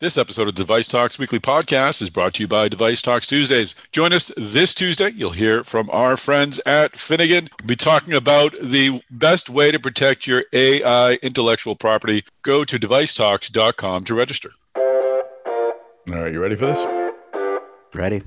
This episode of Device Talks Weekly Podcast is brought to you by Device Talks Tuesdays. Join us this Tuesday. You'll hear from our friends at Finnegan. We'll be talking about the best way to protect your AI intellectual property. Go to devicetalks.com to register. All right, you ready for this? Ready.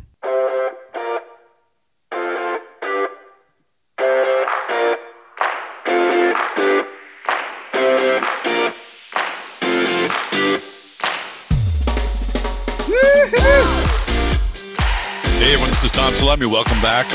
Salemi. Welcome back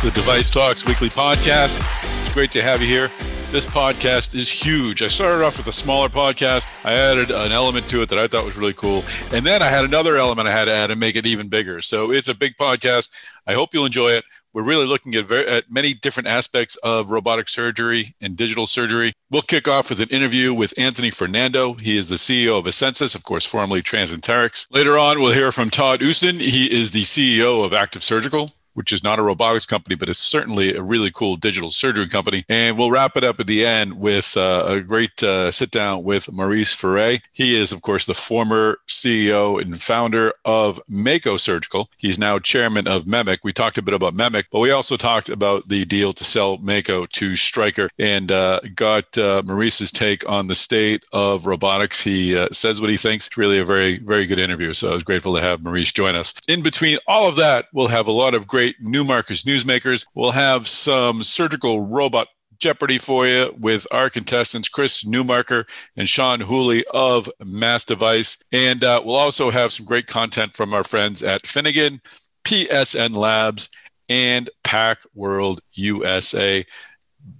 to the Device Talks Weekly Podcast. It's great to have you here. This podcast is huge. I started off with a smaller podcast. I added an element to it that I thought was really cool. And then I had another element I had to add and make it even bigger. So it's a big podcast. I hope you'll enjoy it. We're really looking at, very, at many different aspects of robotic surgery and digital surgery. We'll kick off with an interview with Anthony Fernando. He is the CEO of Asensus, of course, formerly Transenterix. Later on, we'll hear from Todd Usen. He is the CEO of Active Surgical which is not a robotics company, but it's certainly a really cool digital surgery company. And we'll wrap it up at the end with uh, a great uh, sit down with Maurice Ferre. He is, of course, the former CEO and founder of Mako Surgical. He's now chairman of Memic. We talked a bit about Memic, but we also talked about the deal to sell Mako to Stryker and uh, got uh, Maurice's take on the state of robotics. He uh, says what he thinks. It's really a very, very good interview. So I was grateful to have Maurice join us. In between all of that, we'll have a lot of great great Newmarkers newsmakers. We'll have some surgical robot Jeopardy for you with our contestants, Chris Newmarker and Sean Hooley of Mass Device. And uh, we'll also have some great content from our friends at Finnegan, PSN Labs, and Pack World USA.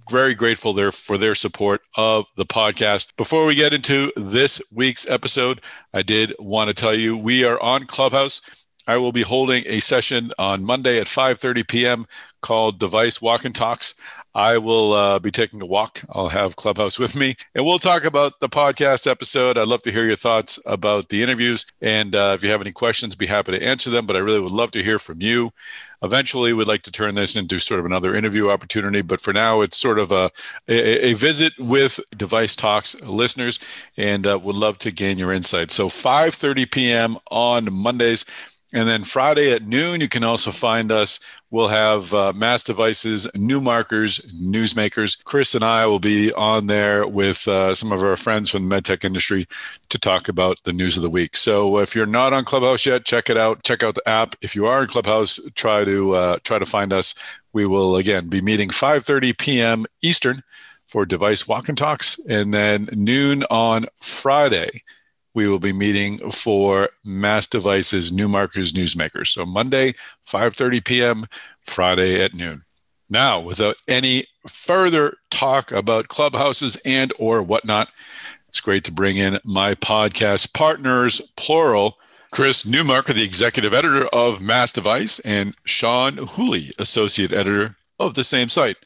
Very grateful there for their support of the podcast. Before we get into this week's episode, I did want to tell you we are on Clubhouse. I will be holding a session on Monday at 5:30 p.m. called Device Walk and Talks. I will uh, be taking a walk. I'll have Clubhouse with me, and we'll talk about the podcast episode. I'd love to hear your thoughts about the interviews, and uh, if you have any questions, be happy to answer them. But I really would love to hear from you. Eventually, we'd like to turn this into sort of another interview opportunity, but for now, it's sort of a a, a visit with Device Talks listeners, and uh, would love to gain your insight. So, 5:30 p.m. on Mondays. And then Friday at noon, you can also find us. We'll have uh, Mass Devices, Newmarkers, Newsmakers. Chris and I will be on there with uh, some of our friends from the medtech industry to talk about the news of the week. So if you're not on Clubhouse yet, check it out. Check out the app. If you are in Clubhouse, try to uh, try to find us. We will again be meeting 5:30 p.m. Eastern for Device Walk and Talks, and then noon on Friday we will be meeting for Mass Devices Newmarkers Newsmakers. So Monday, 5:30 p.m., Friday at noon. Now, without any further talk about clubhouses and or whatnot, it's great to bring in my podcast partners, plural, Chris Newmarker, the executive editor of Mass Device, and Sean Hooley, associate editor of the same site.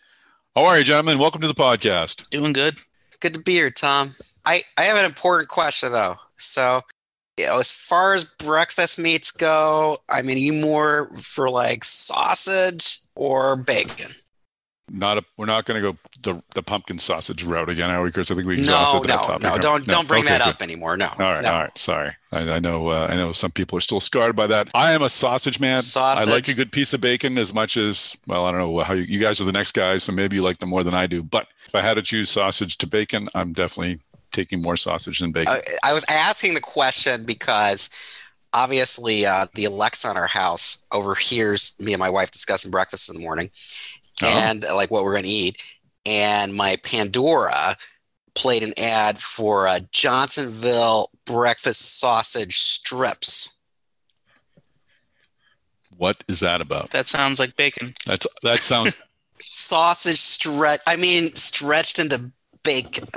How are you, gentlemen? Welcome to the podcast. Doing good. Good to be here, Tom. I, I have an important question though. So, you know, as far as breakfast meats go, I mean, you more for like sausage or bacon? Not a, we're not going to go the, the pumpkin sausage route again, are we, Chris? I think we exhausted no, that topic. No, don't no. don't bring okay, that good. up anymore. No. All right, no. all right. Sorry, I, I know. Uh, I know some people are still scarred by that. I am a sausage man. Sausage. I like a good piece of bacon as much as well. I don't know how you, you guys are the next guys, so maybe you like them more than I do. But if I had to choose sausage to bacon, I'm definitely taking more sausage than bacon. Uh, I was asking the question because obviously uh, the Alexa in our house overhears me and my wife discussing breakfast in the morning Uh-huh. and uh, like what we're going to eat. And my Pandora played an ad for uh, Johnsonville breakfast sausage strips. what is that about? That sounds like bacon. That's that sounds. Sausage stretch. I mean, stretched into bacon.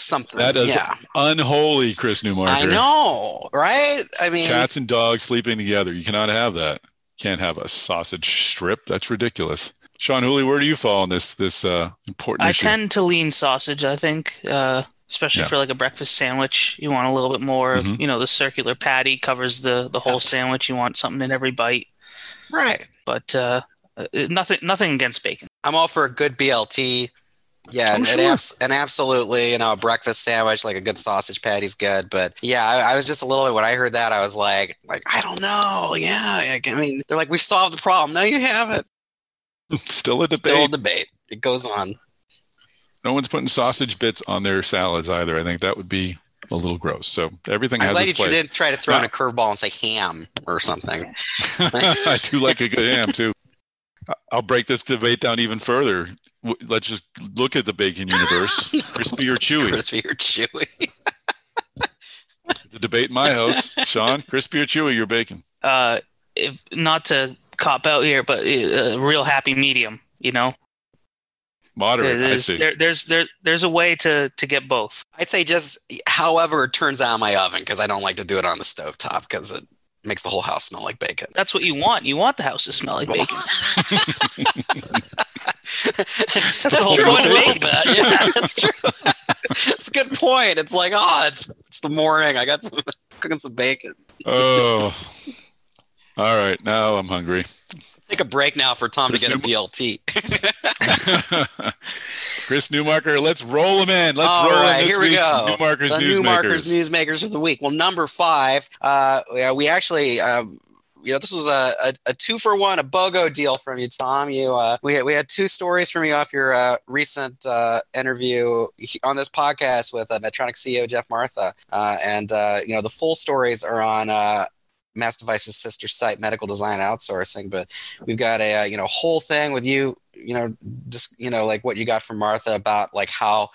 Something. That is yeah. unholy, Chris Newmarker. I know, right? I mean, Cats and dogs sleeping together. You cannot have that. Can't have a sausage strip. That's ridiculous. Sean Hooley, where do you fall on this this uh, important I issue? tend to lean sausage, I think, uh, especially Yeah. for like a breakfast sandwich. You want a little bit more, Mhm. you know, the circular patty covers the, the whole sandwich. You want something in every bite. right. But uh, uh, nothing nothing against bacon. I'm all for a good BLT, Yeah, Oh, and, and, sure. abs- and absolutely, you know, a breakfast sandwich, like a good sausage patty's good. But yeah, I, I was just a little bit when I heard that, I was like, like I don't know. Yeah, I mean, they're like, we've solved the problem. No, you haven't. Still a debate. Still a debate. It goes on. no one's putting sausage bits on their salads either. I think that would be a little gross. So everything I'm has glad you its place. didn't try to throw in a curveball and say ham or something. I do like a good ham too. I- I'll break this debate down even further. Let's just look at the bacon universe: crispy or chewy. Crispy or chewy. The debate in my house, Sean: crispy or chewy, your bacon. Uh, if not to cop out here, but uh, a real happy medium. You know, Moderate. I there's see. there, there's there, there's a way to to get both. I'd say just however it turns out in my oven because I don't like to do it on the stove top because it makes the whole house smell like bacon. That's what you want. You want the house to smell like bacon. that's the whole point of bacon. Bit. Yeah, that's true. It's a good point. It's like, oh, it's it's the morning. I got some cooking some bacon. Oh. All right. Now I'm hungry. Take a break now for Tom Chris to get a BLT. Chris Newmarker, let's roll him in. Let's All roll right, in this here we go. Newmarker's the new markers Newsmakers. newsmakers of the week. Well, number five, uh, we actually, um, you know, this was a, a, a two for one, a BOGO deal from you, Tom. You, uh, we had, we had two stories from you off your uh, recent uh, interview on this podcast with uh, Medtronic CEO Geoff Martha, uh, and uh, you know, the full stories are on. Mass Device's sister site, Medical Design Outsourcing, but we've got a uh, you know whole thing with you, you know, just you know like what you got from Martha about like how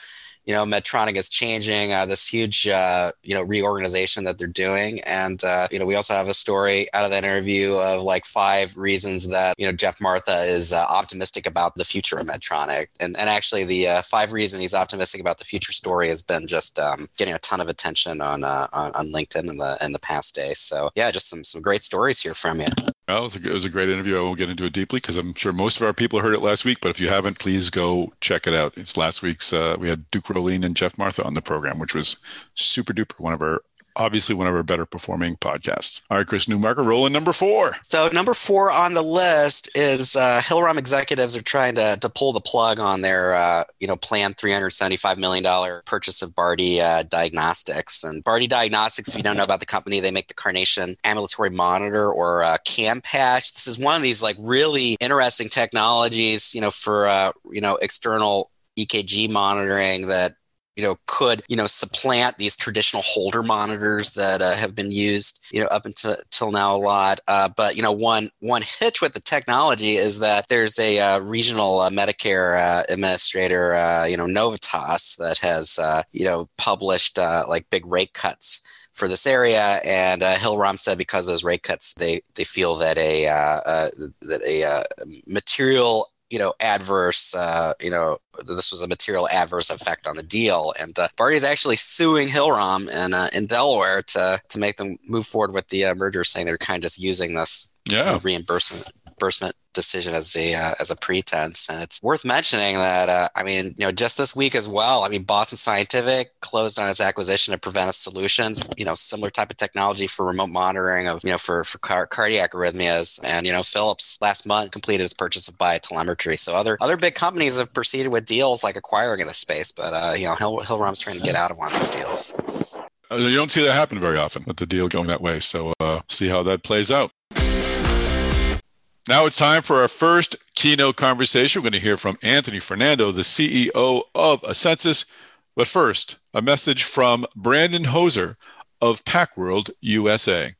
you know Medtronic is changing uh, this huge uh, you know reorganization that they're doing, and uh, you know we also have a story out of that interview of like five reasons that you know Geoff Martha is uh, optimistic about the future of Medtronic, and and actually the uh, five reasons he's optimistic about the future story has been just um, getting a ton of attention on, uh, on on LinkedIn in the in the past day. So yeah, just some some great stories here from you. Well, it was, a, it was a great interview. I won't get into it deeply because I'm sure most of our people heard it last week. But if you haven't, please go check it out. It's last week's. We had Duke And Geoff Martha on the program, which was super duper. One of our obviously one of our better performing podcasts. All right, Chris Newmarker, rolling number four. So number four on the list is uh, Hillrom executives are trying to, to pull the plug on their uh, you know planned three hundred seventy five million dollar purchase of Bardy uh, Diagnostics. And Bardy Diagnostics, if you don't know about the company, they make the Carnation ambulatory monitor or uh, CAM patch. This is one of these like really interesting technologies, you know, for uh, you know external EKG monitoring that you know could you know supplant these traditional Holter monitors that uh, have been used you know up until till now a lot. Uh, but you know one one hitch with the technology is that there's a uh, regional uh, medicare uh, administrator uh, you know novitas that has you know published like big rate cuts for this area, and uh, Hillrom said because of those rate cuts, they they feel that a uh, uh, that a material you know adverse uh, you know this was a material adverse effect on the deal, and uh, is actually suing Hillrom in uh, in Delaware to to make them move forward with the uh, merger, saying they're kind of just using this Yeah. reimbursement reimbursement decision as a uh, as a pretense and it's worth mentioning that uh, i mean you know just this week as well i mean boston scientific closed on its acquisition of Preventice solutions you know similar type of technology for remote monitoring of you know for for car- cardiac arrhythmias and you know philips last month completed its purchase of biotelemetry so other other big companies have proceeded with deals like acquiring in this space but uh, you know Hill, hillrom's trying to get out of one of these deals Uh, You don't see that happen very often with the deal going that way. So uh, see how that plays out. Now it's time for our first keynote conversation. We're going to hear from Anthony Fernando, the CEO of Asensus. But first, a message from Brandon Hoser of Packworld USA.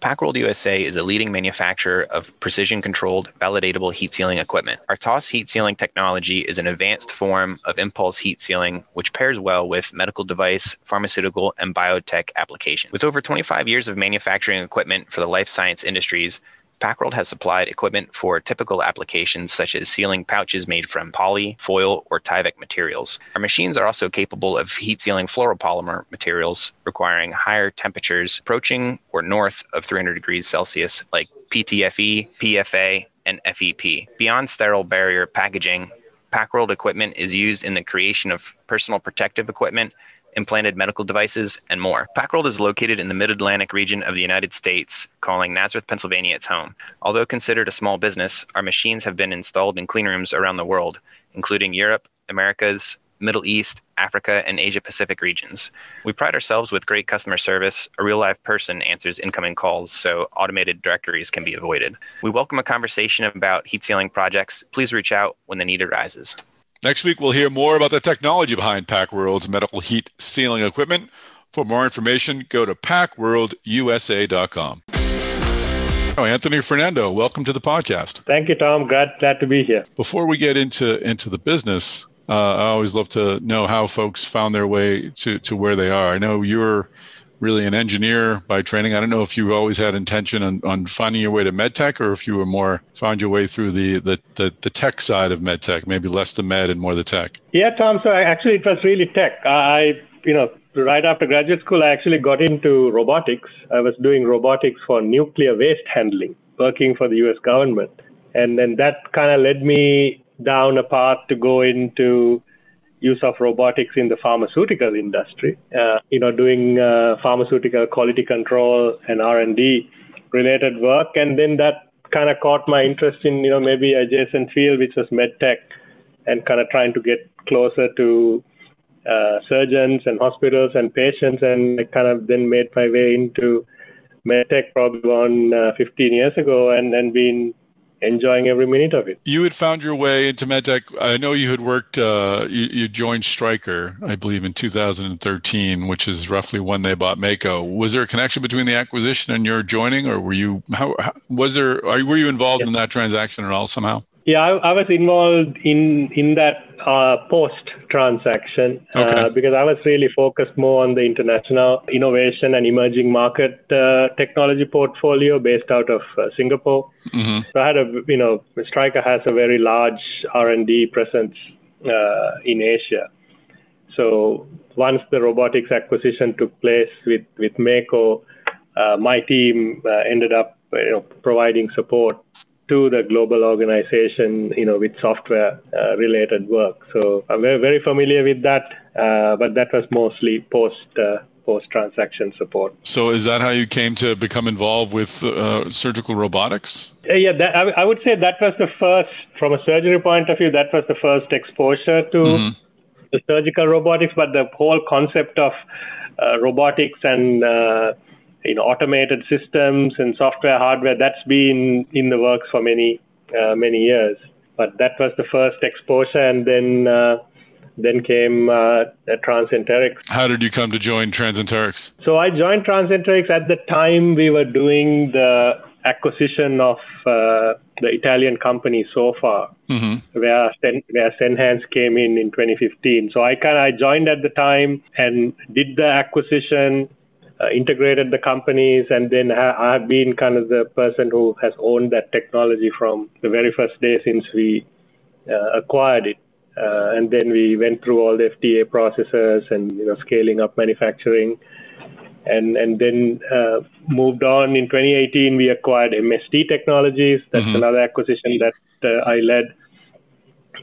Packworld USA is a leading manufacturer of precision controlled, validatable heat sealing equipment. Our TOSS heat sealing technology is an advanced form of impulse heat sealing, which pairs well with medical device, pharmaceutical, and biotech applications. With over 25 years of manufacturing equipment for the life science industries, Packworld has supplied equipment for typical applications such as sealing pouches made from poly, foil, or Tyvek materials. Our machines are also capable of heat sealing fluoropolymer materials requiring higher temperatures approaching or north of 300 degrees Celsius, like PTFE, PFA, and FEP. Beyond sterile barrier packaging, Packworld equipment is used in the creation of personal protective equipment implanted medical devices, and more. Packworld is located in the mid Atlantic region of the United States, calling Nazareth, Pennsylvania its home. Although considered a small business, our machines have been installed in clean rooms around the world, including Europe, Americas, Middle East, Africa, and Asia Pacific regions. We pride ourselves with great customer service. A real live person answers incoming calls, so automated directories can be avoided. We welcome a conversation about heat sealing projects. Please reach out when the need arises. Next week, we'll hear more about the technology behind PacWorld's medical heat sealing equipment. For more information, go to pacworldusa.com. Oh, Anthony Fernando, welcome to the podcast. Thank you, Tom. Glad glad to be here. Before we get into into the business, uh, I always love to know how folks found their way to to where they are. I know you're really an engineer by training. I don't know if you always had intention on, on finding your way to medtech or if you were more found your way through the, the, the, the tech side of medtech, maybe less the med and more the tech. Yeah, Tom. So actually, it was really tech. I, you know, right after graduate school, I actually got into robotics. I was doing robotics for nuclear waste handling, working for the U.S. government, and then that kind of led me down a path to go into use of robotics in the pharmaceutical industry. Uh, you know, doing uh, pharmaceutical quality control and R&D related work, and then that kind of caught my interest in you know maybe adjacent field, which was medtech, and kind of trying to get closer to uh, surgeons and hospitals and patients, and I kind of then made my way into medtech probably on uh, 15 years ago, and then been enjoying every minute of it. You had found your way into medtech. I know you had worked. Uh, you, you, joined Stryker, I believe, in 2013, which is roughly when they bought Mako. Was there a connection between the acquisition and your joining, or were you? How, how was there? Are, were you involved in that transaction at all somehow? Yeah, I, I was involved in in that uh, post transaction okay. uh, because I was really focused more on the international innovation and emerging market uh, technology portfolio based out of uh, Singapore. Mm-hmm. So I had a you know Stryker has a very large R and D presence uh, in Asia. So once the robotics acquisition took place with with Mako, uh, my team ended up you know providing support to the global organization, you know, with software uh, related work. So I'm very, very familiar with that, uh, but that was mostly post uh, post transaction support. So is that how you came to become involved with uh, surgical robotics? Uh, yeah, that, I, I, would say that was the first, from a surgery point of view, that was the first exposure to mm-hmm. the surgical robotics. But the whole concept of uh, robotics and you know automated systems and software hardware that's been in the works for many uh, many years but that was the first exposure and then uh, then came uh, Transenterix. How did you come to join Transenterix? So I joined Transenterix at the time we were doing the acquisition of uh, the Italian company SOFAR, mm-hmm. where Sen- where Senhance came in in 2015. So I kind of I joined at the time and did the acquisition, uh, integrated the companies, and then ha- I have been kind of the person who has owned that technology from the very first day since we uh, acquired it. Uh, and then we went through all the FDA processes and you know scaling up manufacturing, and and then uh, moved on. In 2018, we acquired MST Technologies. That's mm-hmm. another acquisition that uh, I led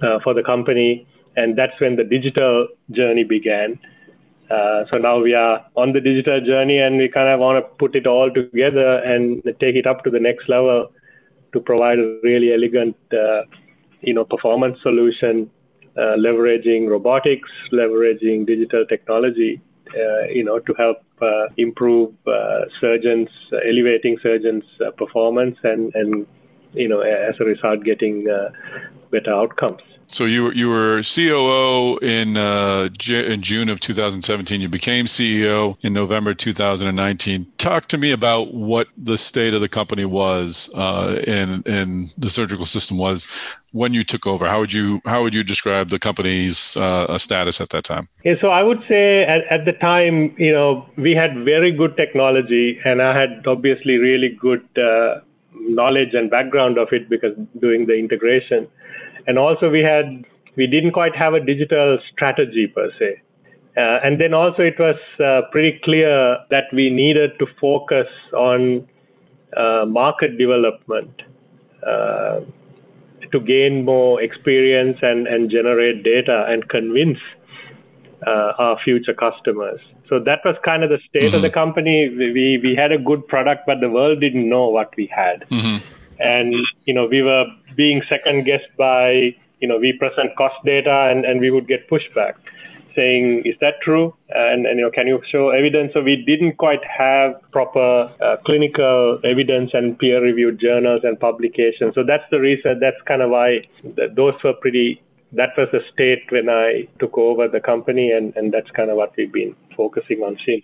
uh, for the company, and that's when the digital journey began. Uh, so now we are on the digital journey and we kind of want to put it all together and take it up to the next level to provide a really elegant, uh, you know, performance solution, uh, leveraging robotics, leveraging digital technology, uh, you know, to help uh, improve surgeons, elevating surgeons' performance and, and, you know, as a result, getting better outcomes. So you were you were COO in uh, in June of 2017. You became CEO in November 2019. Talk to me about what the state of the company was uh, and and the surgical system was when you took over. How would you how would you describe the company's uh, status at that time? Yeah, so I would say at, at the time, you know, we had very good technology, and I had obviously really good uh, knowledge and background of it because doing the integration and also we had we didn't quite have a digital strategy per se. Uh, and then also it was uh, pretty clear that we needed to focus on uh, market development uh, to gain more experience and, and generate data and convince uh, our future customers. So that was kind of the state mm-hmm. of the company. We, we had a good product, but the world didn't know what we had. Mm-hmm and you know we were being second guessed by you know, we present cost data and, and we would get pushback saying, is that true? And, and you know, can you show evidence? So we didn't quite have proper uh, clinical evidence and peer-reviewed journals and publications. So that's the reason. That's kind of why those were pretty. That was the state when I took over the company, and, and that's kind of what we've been focusing on since.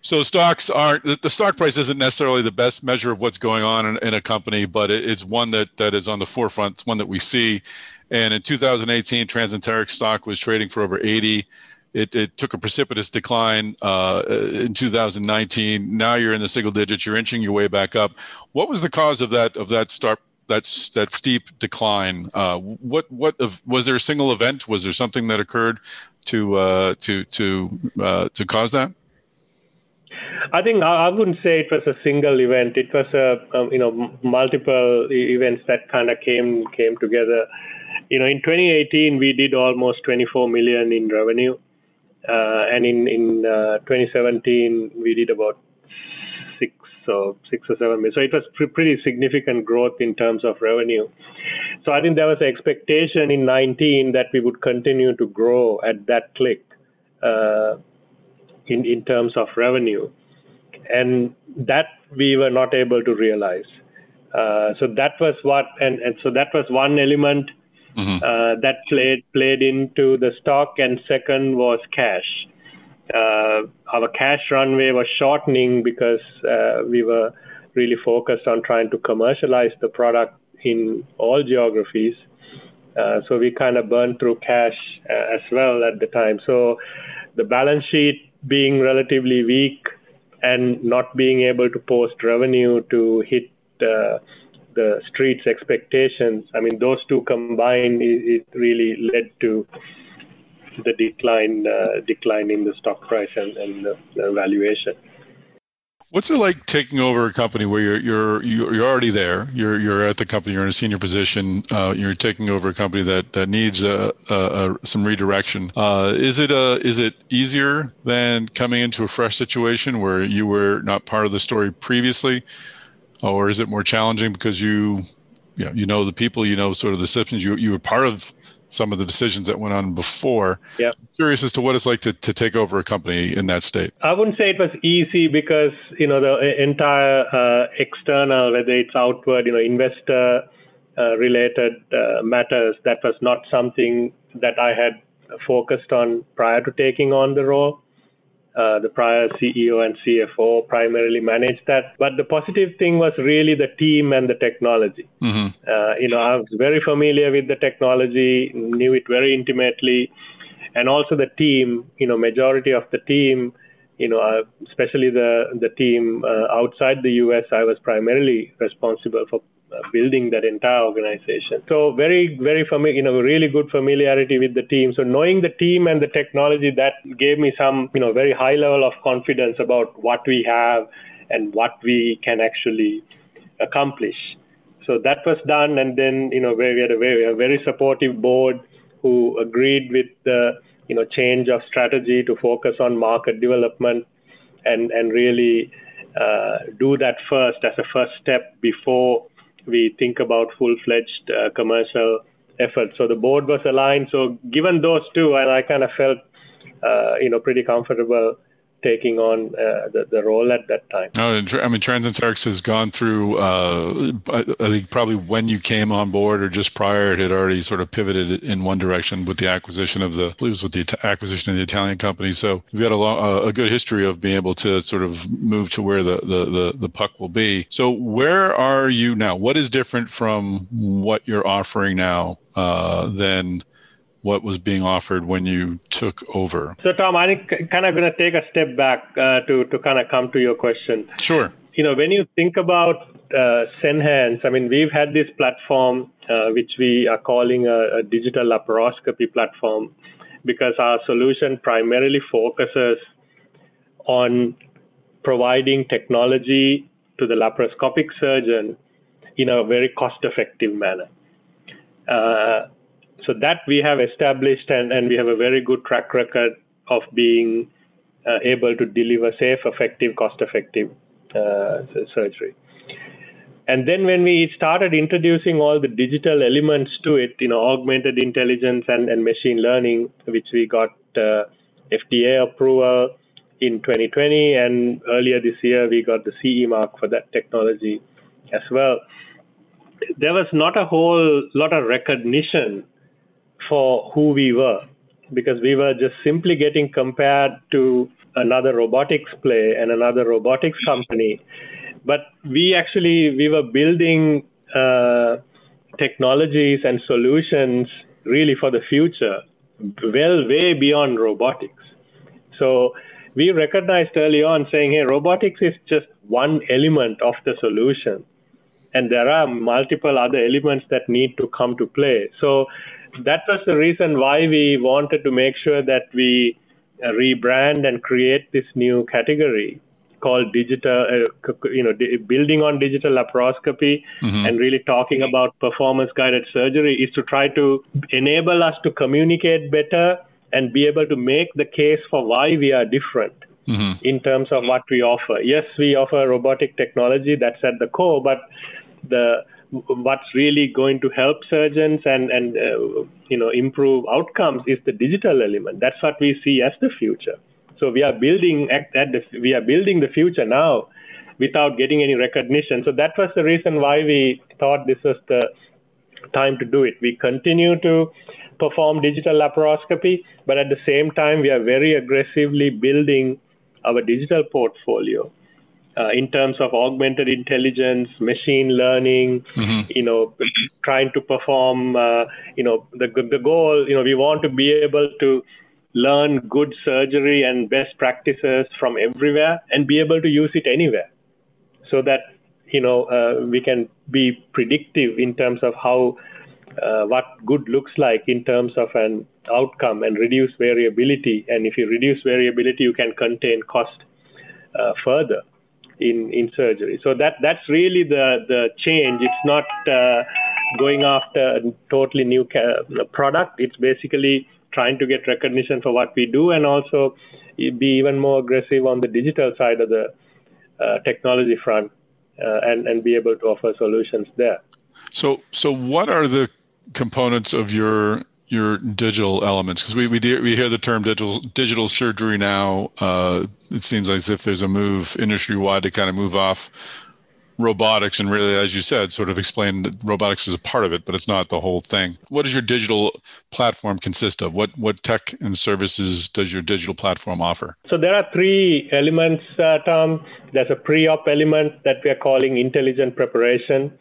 So stocks aren't the stock price isn't necessarily the best measure of what's going on in, in, a company, but it's one that that is on the forefront. It's one that we see. And in 2018, TransEnterix stock was trading for over 80. It, it took a precipitous decline uh, in 2019. Now you're in the single digits. You're inching your way back up. What was the cause of that of that start that's that steep decline? Uh, what what was there a single event? Was there something that occurred to uh, to to uh, to cause that? I think I wouldn't say it was a single event. It was a um, you know multiple events that kind of came came together. You know, in 2018 we did almost 24 million in revenue, uh, and in in uh, 2017 we did about six or six or seven million. So it was pretty significant growth in terms of revenue. So I think there was an expectation in 19 that we would continue to grow at that click. Uh, in, in terms of revenue and that we were not able to realize. Uh, so that was what, and, and so that was one element mm-hmm. uh, that played played into the stock, and second was cash. Uh, our cash runway was shortening because uh, we were really focused on trying to commercialize the product in all geographies. Uh, so we kind of burned through cash uh, as well at the time. So the balance sheet being relatively weak and not being able to post revenue to hit uh, the street's expectations. I mean, those two combined, it, it really led to the decline uh, decline in the stock price and, and the, the valuation. What's it like taking over a company where you're you're you're already there? You're you're at the company. You're in a senior position. Uh, you're taking over a company that that needs a, a, a some redirection. Uh, is it a is it easier than coming into a fresh situation where you were not part of the story previously, or is it more challenging because you you know, you know the people, you know sort of the systems. You you were part of some of the decisions that went on before. Yeah. Curious as to what it's like to, to take over a company in that state. I wouldn't say it was easy because, you know, the entire uh, external, whether it's outward, you know, investor uh, related uh, matters, that was not something that I had focused on prior to taking on the role. Uh, the prior CEO and CFO primarily managed that. But the positive thing was really the team and the technology. Mm-hmm. Uh, you know, I was very familiar with the technology, knew it very intimately, and also the team. You know, majority of the team. You know, uh, especially the the team uh, outside the U.S. I was primarily responsible for building that entire organization. So very, very familiar, you know, really good familiarity with the team. So knowing the team and the technology, that gave me some, you know, very high level of confidence about what we have and what we can actually accomplish. So that was done, and then you know, we had a very, a very supportive board who agreed with the you know change of strategy to focus on market development and and really uh, do that first as a first step before we think about full-fledged uh, commercial efforts. So the board was aligned. So given those two, and I kind of felt, uh, you know, pretty comfortable taking on uh, the, the role at that time. Oh, I mean, TransEnterix has gone through, uh, I think probably when you came on board or just prior, it had already sort of pivoted in one direction with the acquisition of the, I believe it was with the acquisition of the Italian company. So we've got a, long, a good history of being able to sort of move to where the, the, the, the puck will be. So where are you now? What is different from what you're offering now uh, than what was being offered when you took over. So, Tom, I'm kind of going to take a step back uh, to to kind of come to your question. Sure. You know, when you think about uh, Senhance, I mean, we've had this platform uh, which we are calling a, a digital laparoscopy platform because our solution primarily focuses on providing technology to the laparoscopic surgeon in a very cost-effective manner. Uh, so that we have established and, and we have a very good track record of being uh, able to deliver safe, effective, cost effective uh, surgery. And then when we started introducing all the digital elements to it, you know, augmented intelligence and, and machine learning, which we got uh, FDA approval in 2020, and earlier this year we got the CE mark for that technology as well. There was not a whole lot of recognition for who we were because we were just simply getting compared to another robotics play and another robotics company but we actually we were building uh, technologies and solutions really for the future, well way beyond robotics. So we recognized early on saying, hey, robotics is just one element of the solution. And there are multiple other elements that need to come to play. So that was the reason why we wanted to make sure that we uh, rebrand and create this new category called digital, uh, you know, building on digital laparoscopy mm-hmm. and really talking about performance guided surgery is to try to enable us to communicate better and be able to make the case for why we are different. Mm-hmm. In terms of what we offer, yes, we offer robotic technology that's at the core, but the what's really going to help surgeons and and uh, you know improve outcomes is the digital element. That's what we see as the future. So we are building at, at the, we are building the future now without getting any recognition. So that was the reason why we thought this was the time to do it. We continue to perform digital laparoscopy, but at the same time, we are very aggressively building our digital portfolio. Uh, in terms of augmented intelligence, machine learning, mm-hmm. you know, trying to perform, uh, you know, the the goal, you know, we want to be able to learn good surgery and best practices from everywhere and be able to use it anywhere so that you know uh, we can be predictive in terms of how uh, what good looks like in terms of an outcome and reduce variability and if you reduce variability you can contain cost uh, further in in surgery. So that that's really the the change. It's not uh, going after a totally new ca- product. It's basically trying to get recognition for what we do and also be even more aggressive on the digital side of the uh, technology front uh, and, and be able to offer solutions there. So, so what are the components of your your digital elements? Because we we, de- we hear the term digital digital surgery now. Uh, it seems as if there's a move industry wide to kind of move off robotics and really, as you said, sort of explain that robotics is a part of it, but it's not the whole thing. What does your digital platform consist of? What what tech and services does your digital platform offer? So there are three elements, uh, Tom. There's a pre-op element that we are calling intelligent preparation,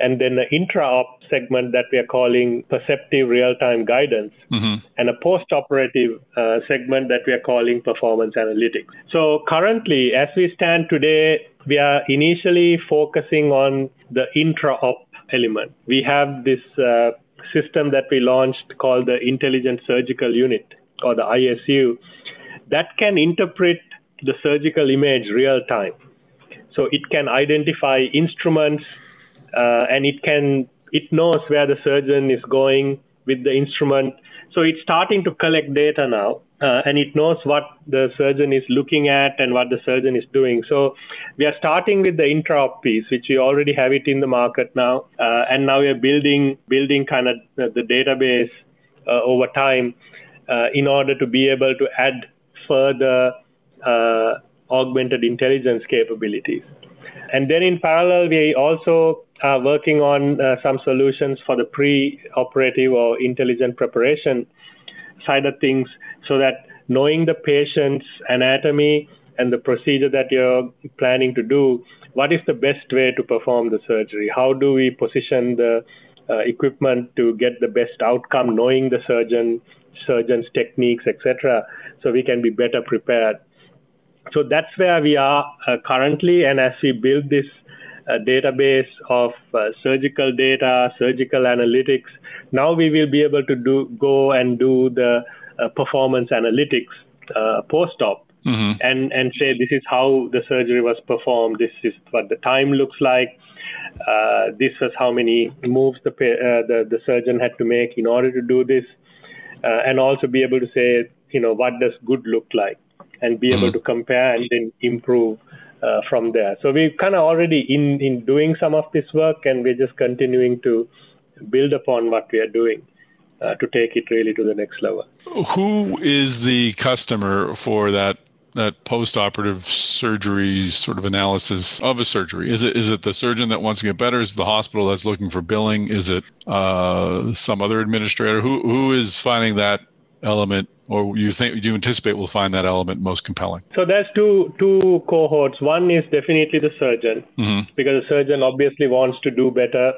and then an intra-op segment that we are calling perceptive real-time guidance, mm-hmm. and a post-operative uh, segment that we are calling performance analytics. So currently, as we stand today, we are initially focusing on the intra-op element. We have this uh, system that we launched called the Intelligent Surgical Unit or the ISU that can interpret the surgical image real time. So it can identify instruments uh, and it can it knows where the surgeon is going with the instrument. So it's starting to collect data now uh, and it knows what the surgeon is looking at and what the surgeon is doing. So we are starting with the intra-op piece, which we already have it in the market now, uh, and now we are building building kind of the, database uh, over time uh, in order to be able to add further uh, augmented intelligence capabilities. And then in parallel, we also are working on uh, some solutions for the pre-operative or intelligent preparation side of things so that knowing the patient's anatomy and the procedure that you're planning to do, what is the best way to perform the surgery? How do we position the uh, equipment to get the best outcome, knowing the surgeon, surgeon's techniques, etc., so we can be better prepared. So that's where we are uh, currently, and as we build this uh, database of uh, surgical data, surgical analytics, now we will be able to do go and do the uh, performance analytics uh, post-op mm-hmm. and and say this is how the surgery was performed. This is what the time looks like. Uh, this was how many moves the, uh, the the surgeon had to make in order to do this, uh, and also be able to say, you know, what does good look like, and be mm-hmm. able to compare and then improve uh, from there. So we're kind of already in, in doing some of this work and we're just continuing to build upon what we are doing. Uh, to take it really to the next level. Who is the customer for that that post-operative surgery sort of analysis of a surgery? Is it is it the surgeon that wants to get better? Is it the hospital that's looking for billing? Is it uh, some other administrator? Who who is finding that element, or you think do you anticipate will find that element most compelling? So there's two two cohorts. One is definitely the surgeon, mm-hmm. because the surgeon obviously wants to do better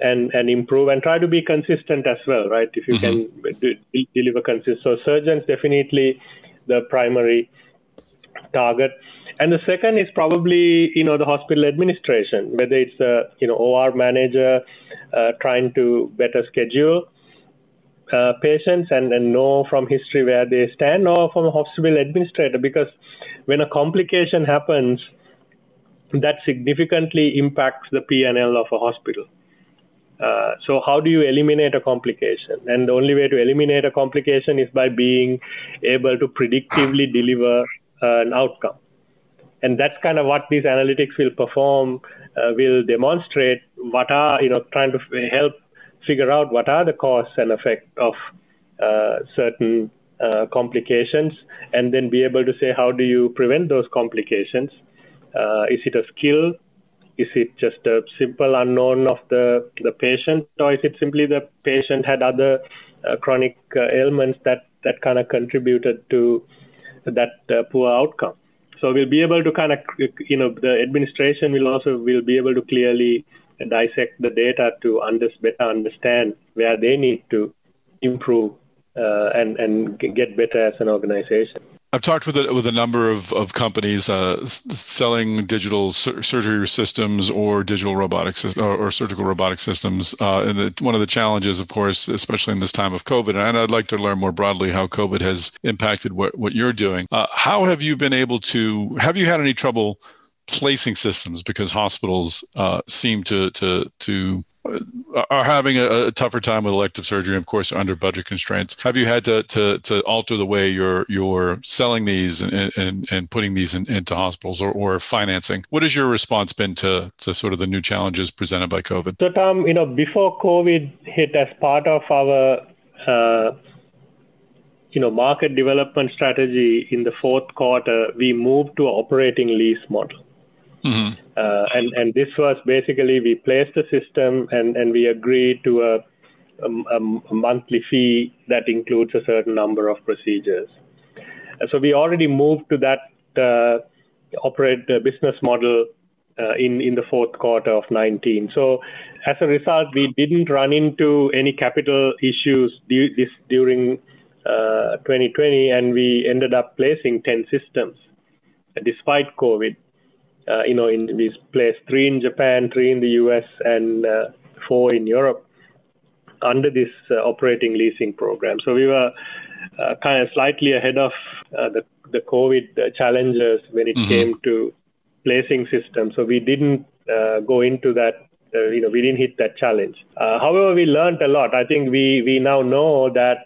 and and improve and try to be consistent as well, right? If you mm-hmm. can do, deliver consistent, so surgeons definitely the primary target. And the second is probably you know the hospital administration, whether it's a you know OR manager uh, trying to better schedule uh, patients and, and know from history where they stand, or from a hospital administrator, because when a complication happens, that significantly impacts the P&L of a hospital. Uh, so how do you eliminate a complication? And the only way to eliminate a complication is by being able to predictively deliver uh, an outcome. And that's kind of what these analytics will perform, uh, will demonstrate what are, you know, trying to help figure out what are the cause and effect of uh, certain uh, complications, and then be able to say how do you prevent those complications. is it a skill is it just a simple unknown of the, the patient, or is it simply the patient had other uh, chronic uh, ailments that, that kind of contributed to that uh, poor outcome? So we'll be able to kind of, you know, the administration will also will be able to clearly dissect the data to under, better understand where they need to improve uh, and and get better as an organization. I've talked with a, with a number of, of companies uh, selling digital sur- surgery systems or digital robotic or, or, surgical robotic systems. Uh, and the, one of the challenges, of course, especially in this time of COVID, and I'd like to learn more broadly how COVID has impacted what, what you're doing. Uh, how have you been able to, have you had any trouble placing systems because hospitals uh, seem to, to, to are having a, a, tougher time with elective surgery, of course, under budget constraints. Have you had to to, to alter the way you're you're selling these and and, and putting these in, into hospitals or, or financing? What has your response been to to sort of the new challenges presented by COVID? So, Tom, you know, before COVID hit, as part of our uh, you know market development strategy in the fourth quarter, we moved to operating lease model. Mm-hmm. Uh, and, and this was basically we placed the system and, and we agreed to a, a, a monthly fee that includes a certain number of procedures. Uh, so we already moved to that uh, operate business model uh, in in the fourth quarter of 19. So as a result, we didn't run into any capital issues du- this, during 2020, uh, and we ended up placing 10 systems despite COVID uh, you know, in we placed three in Japan, three in the US, and uh, four in Europe under this uh, operating leasing program. So we were uh, kind of slightly ahead of uh, the the COVID uh, challenges when it mm-hmm. came to placing systems. So we didn't go into that. you know, we didn't hit that challenge. however, we learned a lot. I think we we now know that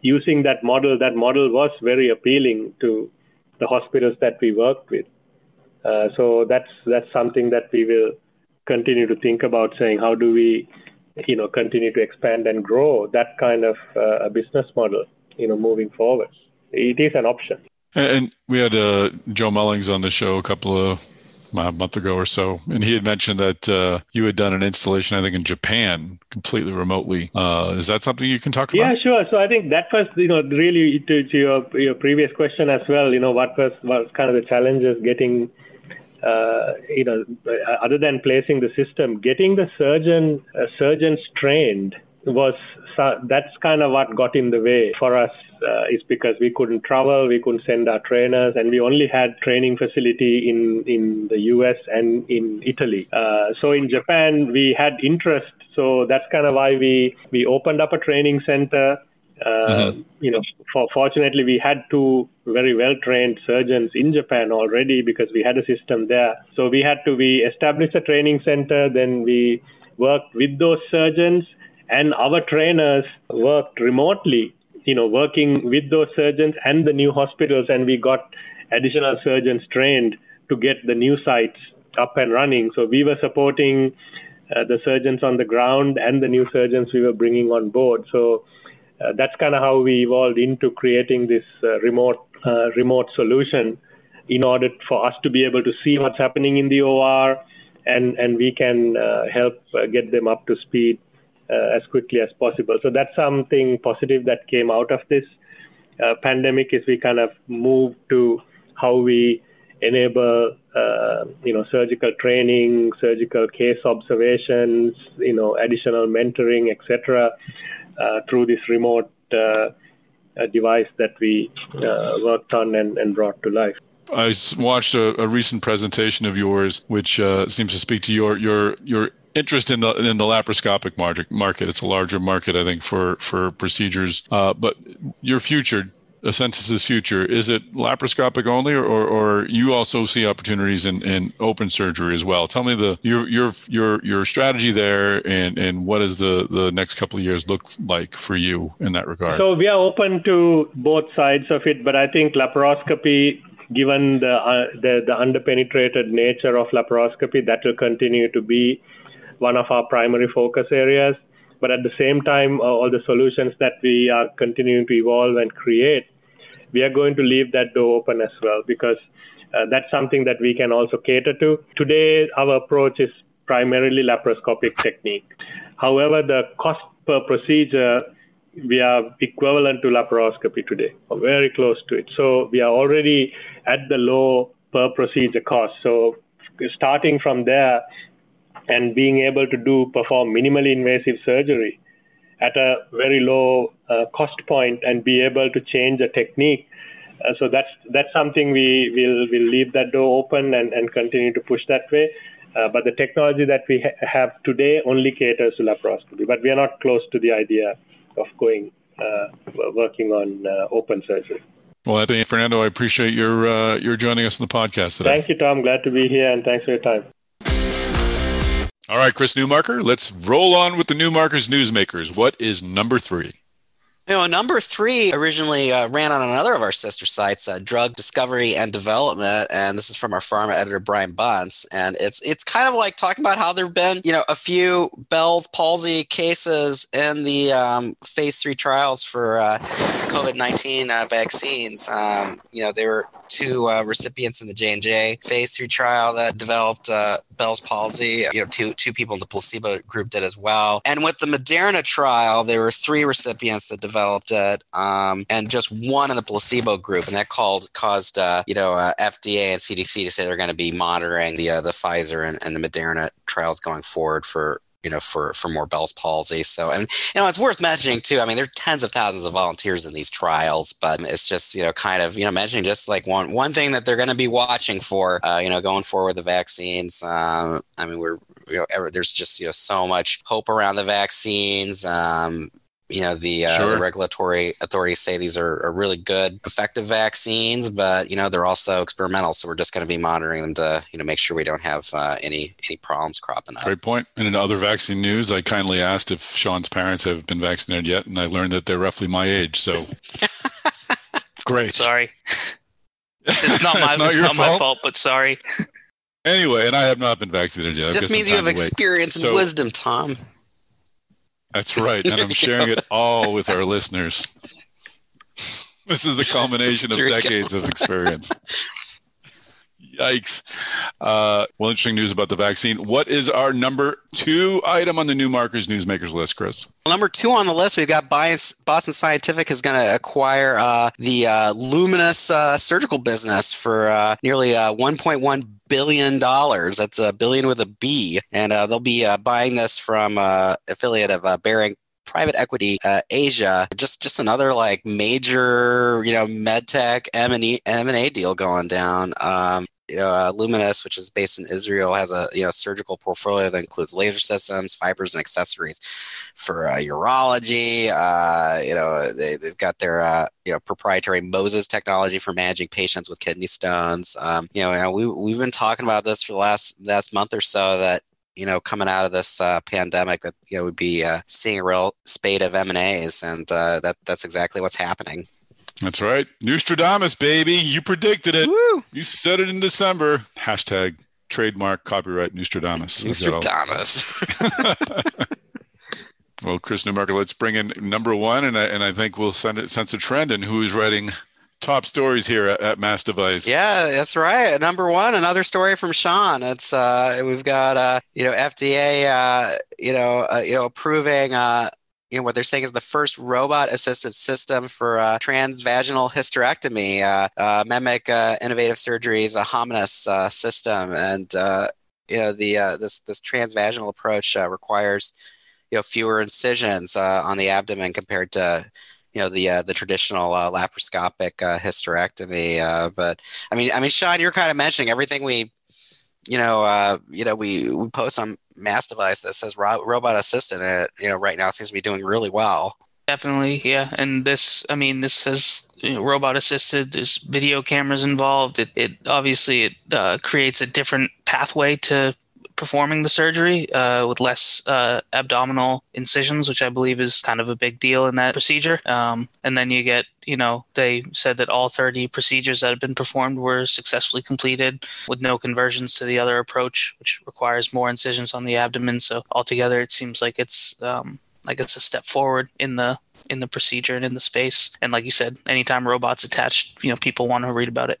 using that model, that model was very appealing to the hospitals that we worked with. Uh, so that's that's something that we will continue to think about saying how do we you know continue to expand and grow that kind of uh, business model you know moving forward it is an option and we had uh, joe mullings on the show a couple of a month ago or so, and he had mentioned that uh, you had done an installation, I think, in Japan, completely remotely. Uh, is that something you can talk about? Yeah, sure. So I think that was, you know, really to, to your your previous question as well. You know, what was was kind of the challenges getting you know, other than placing the system, getting the surgeon uh, surgeons trained was that's kind of what got in the way for us. Uh, is because we couldn't travel, we couldn't send our trainers, and we only had training facility in in the U.S. and in Italy. Uh, so in Japan, we had interest. So that's kind of why we we opened up a training center mm-hmm. You know, for, fortunately, we had two very well trained surgeons in Japan already because we had a system there. So we had to we established a training center. Then we worked with those surgeons, and our trainers worked remotely. You know, working with those surgeons and the new hospitals, and we got additional surgeons trained to get the new sites up and running. So we were supporting uh, the surgeons on the ground and the new surgeons we were bringing on board. So uh, that's kind of how we evolved into creating this uh, remote uh, remote solution in order for us to be able to see what's happening in the OR and and we can uh, help uh, get them up to speed as quickly as possible. So that's something positive that came out of this pandemic is we kind of moved to how we enable uh, you know surgical training, surgical case observations, you know additional mentoring, etc. Uh, through this remote uh, device that we uh, worked on and, and, brought to life. I watched a, a recent presentation of yours, which uh, seems to speak to your your your interest in the in the laparoscopic market. It's a larger market, I think, for for procedures. Uh, but your future Asensus's future? Is it laparoscopic only, or, or, or, you also see opportunities in, in open surgery as well? Tell me the your your your your strategy there, and and what does the the next couple of years look like for you in that regard? So we are open to both sides of it, but I think laparoscopy. Given the, uh, the the underpenetrated nature of laparoscopy, that will continue to be one of our primary focus areas. But at the same time, uh, all the solutions that we are continuing to evolve and create we are going to leave that door open as well because uh, that's something that we can also cater to. Today, our approach is primarily laparoscopic technique. However, the cost per procedure we are equivalent to laparoscopy today, or very close to it. So we are already at the low per procedure cost. So starting from there and being able to do perform minimally invasive surgery at a very low uh, cost point and be able to change the technique. Uh, so that's that's something we will will leave that door open and, and continue to push that way. Uh, but the technology that we ha- have today only caters to laparoscopy. But we are not close to the idea of going uh, working on uh, open surgery. Well, I think Fernando, I appreciate your uh, your joining us in the podcast today. Thank you, Tom. Glad to be here, and thanks for your time. All right, Chris Newmarker, let's roll on with the Newmarkers Newsmakers. What is number three? You know, number three originally uh, ran on another of our sister sites, uh, Drug Discovery and Development, and this is from our pharma editor Brian Buntz, and it's it's kind of like talking about how there've been you know a few Bell's palsy cases in the um, phase three trials for uh, COVID nineteen uh, vaccines. Um, you know, there were two uh, recipients in the J and J phase three trial that developed uh, Bell's palsy. You know, two two people in the placebo group did as well. And with the Moderna trial, there were three recipients that developed it, um, and just one in the placebo group, and that called caused uh, you know uh, FDA and CDC to say they're going to be monitoring the uh, the Pfizer and, and the Moderna trials going forward for you know, for for more Bell's palsy. So, and you know, it's worth mentioning too. I mean, there are tens of thousands of volunteers in these trials, but it's just you know, kind of you know, mentioning just like one one thing that they're going to be watching for, uh, you know, going forward with the vaccines. Um, I mean, we're you know, ever, there's just you know so much hope around the vaccines. Um, you know the, uh, sure. the regulatory authorities say these are, are, really good effective vaccines but you know they're also experimental so we're just going to be monitoring them to you know make sure we don't have uh, any any problems cropping up. Great point. point and in other vaccine news i kindly asked if sean's parents have been vaccinated yet and i learned that they're roughly my age so. Great. Sorry. It's not my, it's not, it's not fault? my fault? but sorry. Anyway and i have not been vaccinated yet. Just means you have experience and so, wisdom tom that's right. And I'm sharing it all with our listeners. This is the culmination of decades of experience. Yikes. Uh, well, interesting news about the vaccine. What is our number two item on the Newmarkers Newsmakers list, Chris? Well, number two on the list, we've got Boston Scientific is going to acquire uh, the uh, Lumenis uh, surgical business for uh, nearly uh, 1.1 billion dollars. That's a billion with a B, and they'll be buying this from an affiliate of uh, Baring private equity uh, Asia. Just just another like major you know medtech M and E M and A deal going down. Um, you know, uh, Lumenis, which is based in Israel, has a you know surgical portfolio that includes laser systems, fibers, and accessories for uh, urology. Uh, you know, they, have got their uh, you know proprietary Moses technology for managing patients with kidney stones. Um, you know, we we've been talking about this for the last last month or so that you know, coming out of this uh, pandemic, that you know, we'd be uh, seeing a real spate of M and A's, and uh, that that's exactly what's happening. That's right. Nostradamus, baby. You predicted it. Woo! You said it in December. Hashtag trademark copyright Nostradamus. Nostradamus. well, Chris Newmarker, let's bring in number one, and I, and I think we'll send it, sense a trend in who is writing top stories here at, at Mass Device. Yeah, that's right. Number one, another story from Sean. It's uh, we've got uh, you know FDA, uh, you know, uh, you know, approving uh, you know what they're saying is the first robot assisted system for uh, transvaginal hysterectomy. Uh, uh, Memic uh, Innovative Surgery's a Hominis uh, system, and uh, you know the this this transvaginal approach requires you know fewer incisions on the abdomen compared to you know the uh, the traditional uh, laparoscopic uh, hysterectomy. But I mean, I mean, Sean, you're kind of mentioning everything we, you know, uh, you know, we we post on Mass Device that says ro- robot assistant, and it, you know, right now seems to be doing really well. Definitely, yeah. And this, I mean, this says you know, robot assisted. There's video cameras involved. It, it obviously it uh, creates a different pathway to performing the surgery uh, with less uh, abdominal incisions, which I believe is kind of a big deal in that procedure. Um, and then you get, you know, they said that all 30 procedures that have been performed were successfully completed with no conversions to the other approach, which requires more incisions on the abdomen. So altogether, it seems like it's um, like it's a step forward in the in the procedure and in the space. And like you said, anytime robots attached, you know, people want to read about it.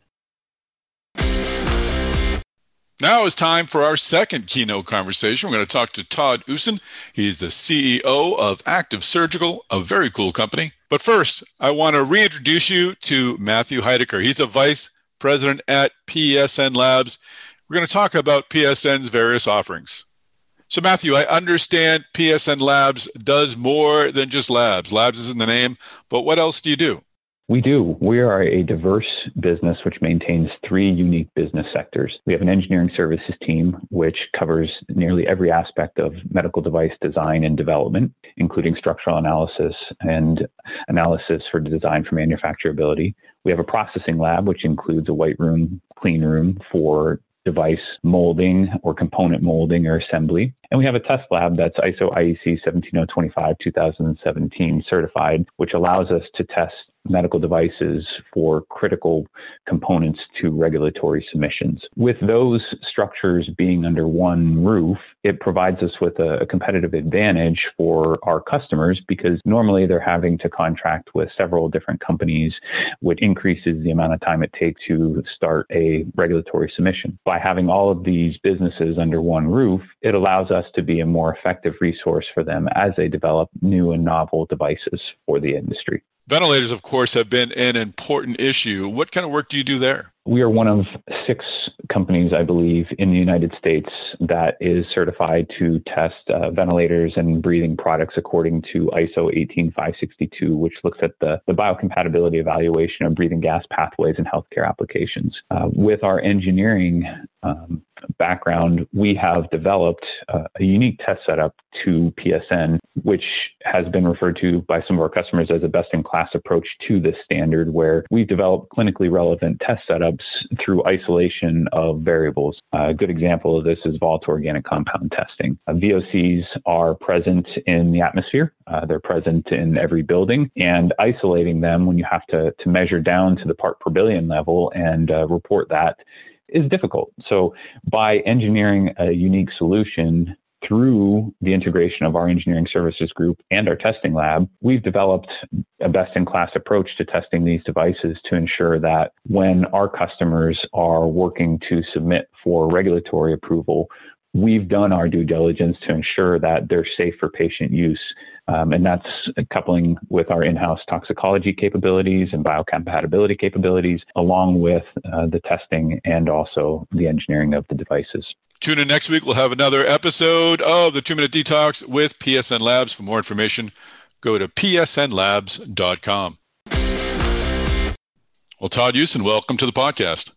Now it's time for our second keynote conversation. We're going to talk to Todd Usen. He's the CEO of Active Surgical, a very cool company. But first, I want to reintroduce you to Matthew Heidecker. He's a vice president at PSN Labs. We're going to talk about PSN's various offerings. So, Matthew, I understand PSN Labs does more than just labs. Labs is in the name, but what else do you do? We do. We are a diverse business which maintains three unique business sectors. We have an engineering services team which covers nearly every aspect of medical device design and development, including structural analysis and analysis for design for manufacturability. We have a processing lab which includes a white room, clean room for device molding or component molding or assembly. And we have a test lab that's ISO IEC 17025 2017 certified, which allows us to test medical devices for critical components to regulatory submissions. With those structures being under one roof, it provides us with a, competitive advantage for our customers because normally they're having to contract with several different companies, which increases the amount of time it takes to start a regulatory submission. By having all of these businesses under one roof, it allows us to be a more effective resource for them as they develop new and novel devices for the industry. Ventilators, of course, have been an important issue. What kind of work do you do there? We are one of six companies, I believe, in the United States that is certified to test uh, ventilators and breathing products according to ISO 18562, which looks at the, the biocompatibility evaluation of breathing gas pathways in healthcare applications. Uh, with our engineering um, background, we have developed uh, a unique test setup to PSN, which has been referred to by some of our customers as a best in class approach to this standard, where we've developed clinically relevant test setups through isolation of variables. A good example of this is volatile organic compound testing. Uh, VOCs are present in the atmosphere, uh, they're present in every building, and isolating them when you have to, to measure down to the part per billion level and uh, report that is difficult. So by engineering a unique solution through the integration of our engineering services group and our testing lab, we've developed a best in class approach to testing these devices to ensure that when our customers are working to submit for regulatory approval, we've done our due diligence to ensure that they're safe for patient use. Um, and that's coupling with our in-house toxicology capabilities and biocompatibility capabilities, along with uh, the testing and also the engineering of the devices. Tune in next week. We'll have another episode of the Two Minute Detox with PSN Labs. For more information, go to psnlabs.com. Well, Todd Usen, welcome to the podcast.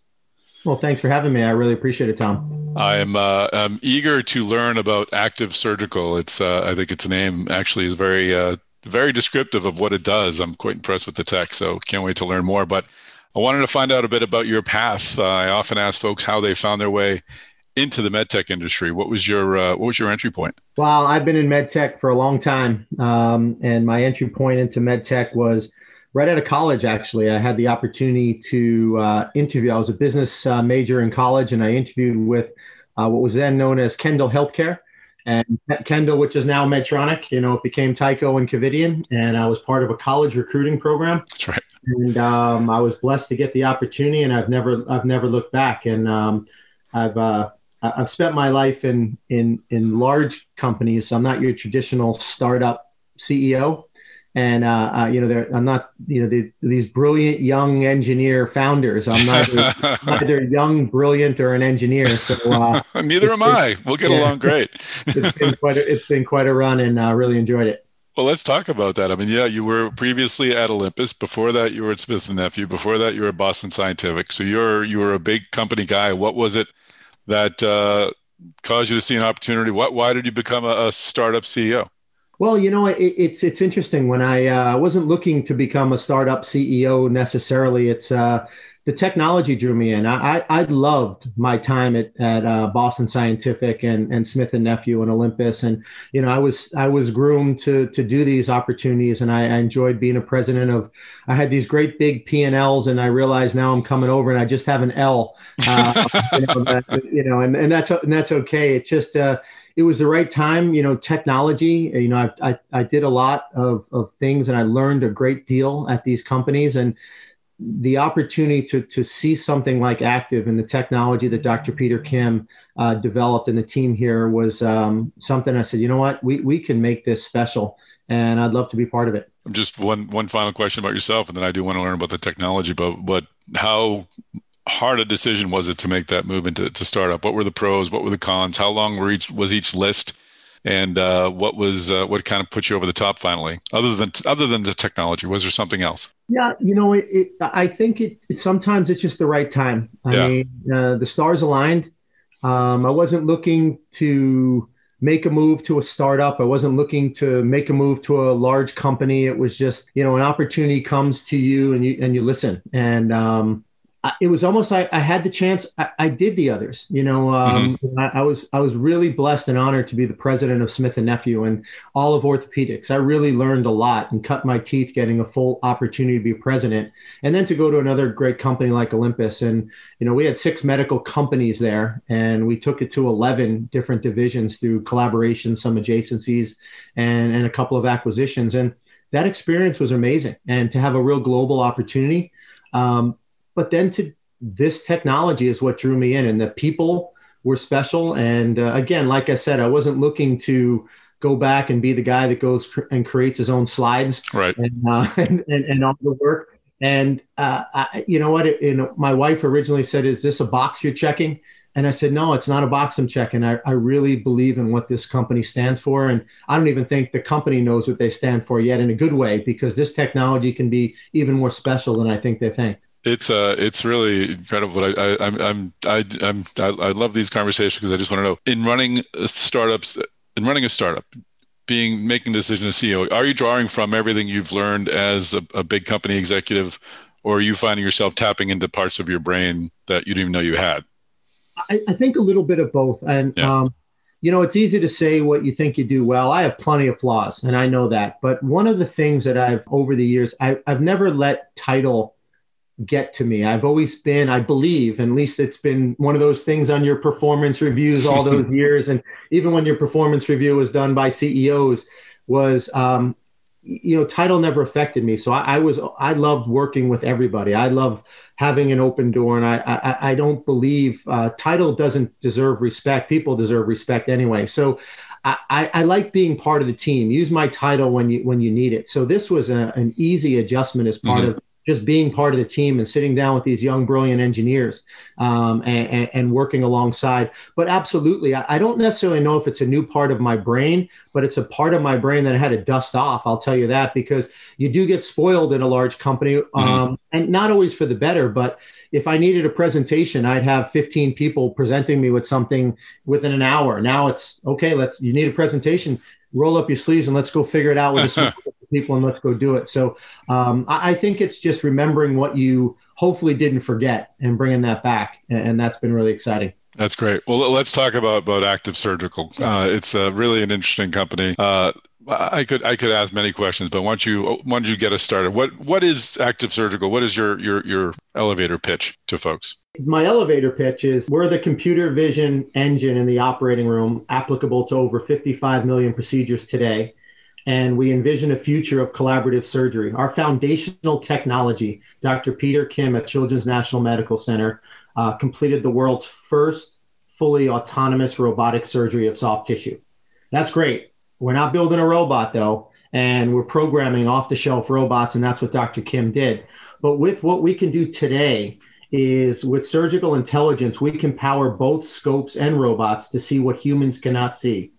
Well, thanks for having me. I really appreciate it, Tom. I'm uh, I'm eager to learn about Active Surgical. It's uh, I think its name actually is very uh, very descriptive of what it does. I'm quite impressed with the tech, so can't wait to learn more. But I wanted to find out a bit about your path. Uh, I often ask folks how they found their way into the medtech industry. What was your uh, what was your entry point? Well, I've been in medtech for a long time, um, and my entry point into medtech was right out of college, actually, I had the opportunity to uh, interview. I was a business uh, major in college, and I interviewed with uh, what was then known as Kendall Healthcare. And Kendall, which is now Medtronic, you know, it became Tyco and Covidien, and I was part of a college recruiting program. That's right. And um, I was blessed to get the opportunity, and I've never, I've never looked back. And um, I've, uh, I've spent my life in in in large companies. So I'm not your traditional startup CEO and uh, uh, you know, I'm not, you know, the, these brilliant young engineer founders. I'm neither, neither young, brilliant, or an engineer. So uh, neither am I. We'll get yeah, along great. it's been quite a, it's been quite a run, and uh, really enjoyed it. Well, let's talk about that. I mean, yeah, you were previously at Olympus. Before that, you were at Smith and Nephew. Before that, you were at Boston Scientific. So you're you were a big company guy. What was it that uh, caused you to see an opportunity? What why did you become a, a startup CEO? Well, you know, it, it's it's interesting. When I uh, wasn't looking to become a startup CEO necessarily, it's uh, the technology drew me in. I, I loved my time at, at uh, Boston Scientific and, and Smith and Nephew and Olympus, and you know, I was I was groomed to to do these opportunities, and I, I enjoyed being a president of. I had these great big P and I realized now I'm coming over, and I just have an L, uh, you, know, that, you know, and, and that's and that's okay. It's just uh, it was the right time. You know, technology. You know, I I, I did a lot of of things, and I learned a great deal at these companies, and the opportunity to to see something like active and the technology that Dr. Peter Kim uh, developed and the team here was um, something I said, you know what, we we can make this special, and I'd love to be part of it. Just one one final question about yourself, and then I do want to learn about the technology. But but how hard a decision was it to make that move into to startup? What were the pros? What were the cons? How long were each was each list? And uh, what was uh, what kind of put you over the top finally? Other than other than the technology, was there something else? Yeah, you know, it, it, I think it, sometimes it's just the right time. I yeah. mean, uh, the stars aligned. Um, I wasn't looking to make a move to a startup. I wasn't looking to make a move to a large company. It was just, you know, an opportunity comes to you and you and you listen. And um, it was almost like I had the chance. I, I did the others, you know. Um, mm-hmm. I, I, was I was really blessed and honored to be the president of Smith and Nephew and all of orthopedics. I really learned a lot and cut my teeth getting a full opportunity to be president, and then to go to another great company like Olympus. And you know, we had six medical companies there, and we took it to eleven different divisions through collaboration, some adjacencies, and and a couple of acquisitions. And that experience was amazing, and to have a real global opportunity. Um, but then to this technology is what drew me in, and the people were special. And uh, again, like I said, I wasn't looking to go back and be the guy that goes cr- and creates his own slides, right? And uh, and, and, and, all the work. And uh, I, you know what? It, you know, my wife originally said, "Is this a box you're checking?" And I said, no, it's not a box I'm checking. I, I really believe in what this company stands for. And I don't even think the company knows what they stand for yet in a good way, because this technology can be even more special than I think they think. It's uh, it's really incredible. I, I, I'm, I'm, I, I'm, I, I love these conversations because I just want to know in running startups, in running a startup, being making the decision as CEO, are you drawing from everything you've learned as a, a, big company executive, or are you finding yourself tapping into parts of your brain that you didn't even know you had? I, I think a little bit of both, and yeah. um, you know, it's easy to say what you think you do well. I have plenty of flaws, and I know that. But one of the things that I've over the years, I, I've never let title get to me. I've always been, I believe, at least it's been one of those things on your performance reviews all those years. And even when your performance review was done by CEOs, was, um, you know, title never affected me. So I, I, was, I loved working with everybody. I love having an open door. And I, I, I don't believe uh, title doesn't deserve respect. People deserve respect anyway. So I, I, like being part of the team. Use my title when you when you need it. So this was a, an easy adjustment as part mm-hmm. of just being part of the team and sitting down with these young, brilliant engineers um, and, and, working alongside. But absolutely, I, don't necessarily know if it's a new part of my brain, but it's a part of my brain that I had to dust off. I'll tell you that because you do get spoiled in a large company, um, mm-hmm. and not always for the better. But if I needed a presentation, I'd have 15 people presenting me with something within an hour. Now it's okay. Let's you need a presentation roll up your sleeves and let's go figure it out with the people and let's go do it. So um, I, I, think it's just remembering what you hopefully didn't forget and bringing that back, and, and that's been really exciting. That's great. Well, let's talk about about Active Surgical. Uh, it's uh, really an interesting company. Uh, I could I could ask many questions, but once you once you get us started, what what is Active Surgical? What is your your your elevator pitch to folks? My elevator pitch is we're the computer vision engine in the operating room, applicable to over 55 million procedures today. And we envision a future of collaborative surgery. Our foundational technology, Dr. Peter Kim at Children's National Medical Center, uh, completed the world's first fully autonomous robotic surgery of soft tissue. That's great we're not building a robot though, and we're programming off the shelf robots, and that's what Dr. Kim did. But with what we can do today, is with surgical intelligence, we can power both scopes and robots to see what humans cannot see.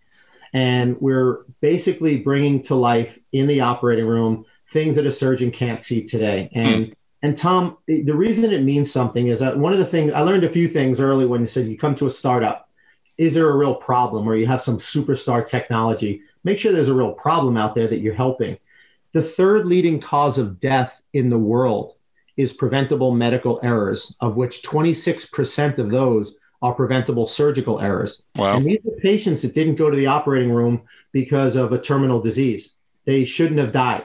And we're basically bringing to life in the operating room things that a surgeon can't see today. And and Tom, the reason it means something is that one of the things I learned a few things early when you said you come to a startup. Is there a real problem where you have some superstar technology? make sure there's a real problem out there that you're helping. The third leading cause of death in the world is preventable medical errors, of which 26% of those are preventable surgical errors. Wow. And these are patients that didn't go to the operating room because of a terminal disease. They shouldn't have died.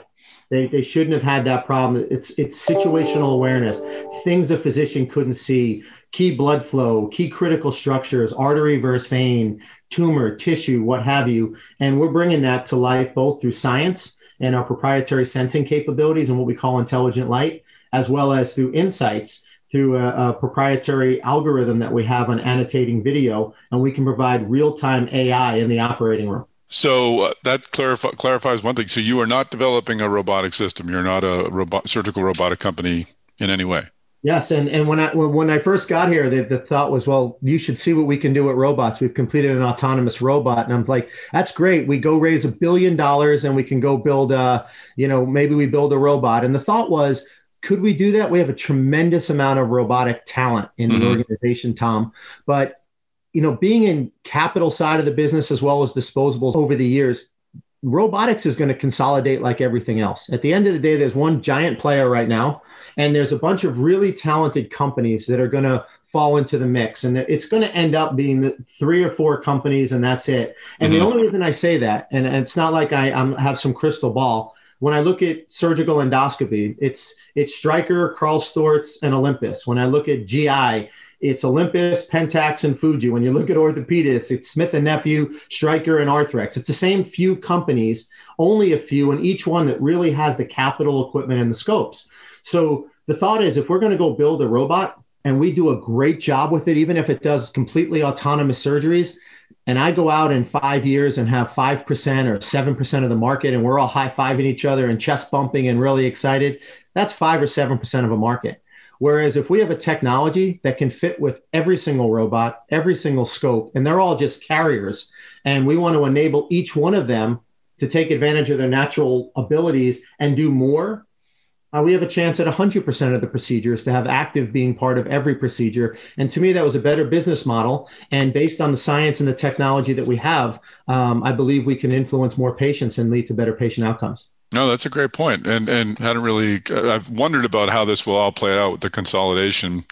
They, they shouldn't have had that problem. It's, it's situational awareness, things a physician couldn't see, key blood flow, key critical structures, artery versus vein, tumor, tissue, what have you. And we're bringing that to life both through science and our proprietary sensing capabilities and what we call intelligent light, as well as through insights through a, a proprietary algorithm that we have on annotating video. And we can provide real time AI in the operating room. So uh, that clarif- clarifies one thing. So you are not developing a robotic system. You're not a robot, surgical robotic company in any way. Yes, and and when I when I first got here, the, the thought was, well, you should see what we can do with robots. We've completed an autonomous robot, and I'm like, that's great. We go raise a billion dollars, and we can go build a, you know, maybe we build a robot. And the thought was, could we do that? We have a tremendous amount of robotic talent in mm-hmm. the organization, Tom. But you know, being in capital side of the business as well as disposables over the years, robotics is going to consolidate like everything else. At the end of the day, there's one giant player right now and there's a bunch of really talented companies that are going to fall into the mix and it's going to end up being three or four companies and that's it and mm-hmm. the only reason i say that and it's not like i I'm, have some crystal ball when i look at surgical endoscopy it's it's stryker karl storz and olympus when i look at gi it's Olympus, Pentax, and Fuji. When you look at orthopedics, it's Smith and Nephew, Stryker, and Arthrex. It's the same few companies, only a few, and each one that really has the capital equipment and the scopes. So the thought is if we're going to go build a robot and we do a great job with it, even if it does completely autonomous surgeries, and I go out in five years and have 5% or 7% of the market, and we're all high fiving each other and chest bumping and really excited, that's 5 or 7% of a market. Whereas if we have a technology that can fit with every single robot, every single scope, and they're all just carriers, and we want to enable each one of them to take advantage of their natural abilities and do more uh, we have a chance at 100% of the procedures to have active being part of every procedure. And to me, that was a better business model. And based on the science and the technology that we have, um, I believe we can influence more patients and lead to better patient outcomes. No, that's a great point. And and hadn't really I've wondered about how this will all play out with the consolidation.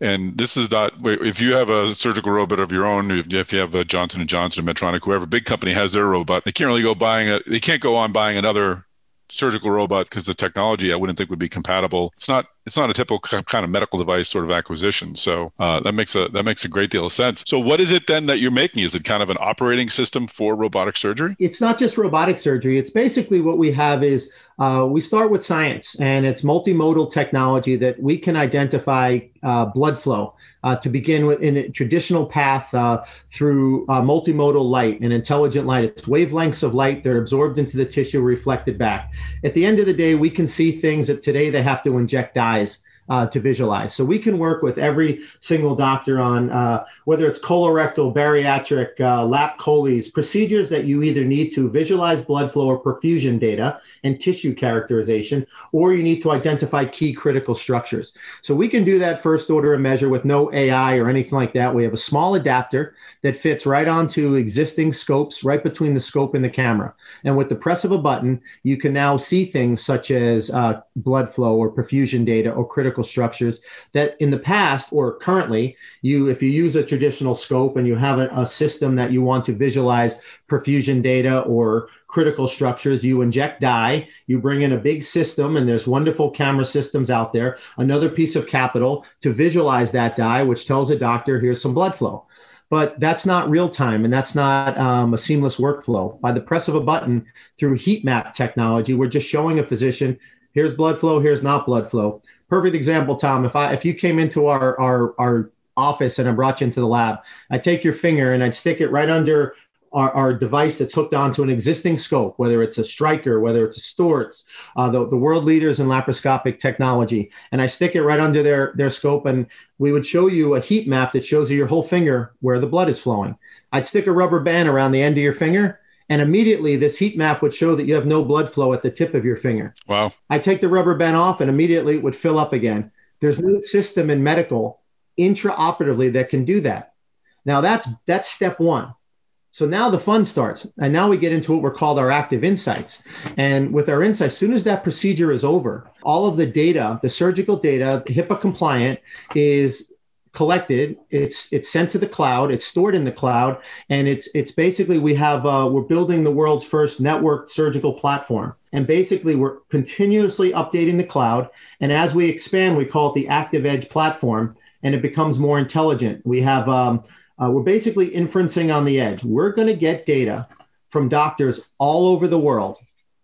And this is not if you have a surgical robot of your own, if you have a Johnson and Johnson, Medtronic, whoever big company has their robot, they can't really go buying a they can't go on buying another surgical robot because the technology I wouldn't think would be compatible. It's not it's not a typical kind of medical device sort of acquisition. So uh, that makes a that makes a great deal of sense. So what is it then that you're making? Is it kind of an operating system for robotic surgery? It's not just robotic surgery. It's basically what we have is uh, we start with science and it's multimodal technology that we can identify uh, blood flow uh, to begin with in a traditional path uh, through uh, multimodal light and intelligent light. It's wavelengths of light that are absorbed into the tissue, reflected back. At the end of the day, we can see things that today they have to inject dyes uh, to visualize. So we can work with every single doctor on uh, whether it's colorectal, bariatric, uh, lap choles, procedures that you either need to visualize blood flow or perfusion data and tissue characterization, or you need to identify key critical structures. So we can do that first order of measure with no AI or anything like that. We have a small adapter that fits right onto existing scopes, right between the scope and the camera. And with the press of a button, you can now see things such as uh, blood flow or perfusion data or critical critical structures that in the past or currently you if you use a traditional scope and you have a, a system that you want to visualize perfusion data or critical structures you inject dye you bring in a big system and there's wonderful camera systems out there another piece of capital to visualize that dye which tells a doctor here's some blood flow but that's not real time and that's not um, a seamless workflow. By the press of a button through heat map technology, we're just showing a physician here's blood flow, here's not blood flow. Perfect example, Tom. If I if you came into our our our office and I brought you into the lab, I take your finger and I'd stick it right under our, our, device that's hooked onto an existing scope, whether it's a Stryker, whether it's a Storz, uh, the, the world leaders in laparoscopic technology, and I stick it right under their, their scope, and we would show you a heat map that shows you your whole finger where the blood is flowing. I'd stick a rubber band around the end of your finger, and immediately this heat map would show that you have no blood flow at the tip of your finger. Wow. I take the rubber band off, and immediately it would fill up again. There's no system in medical intraoperatively that can do that. Now that's that's step one. So now the fun starts. And now we get into what we're called our active insights. And with our insights, as soon as that procedure is over, all of the data, the surgical data, HIPAA compliant, is collected it's it's sent to the cloud it's stored in the cloud and it's it's basically we have uh, we're building the world's first networked surgical platform and basically we're continuously updating the cloud and as we expand we call it the active edge platform and it becomes more intelligent we have um, uh, we're basically inferencing on the edge. We're going to get data from doctors all over the world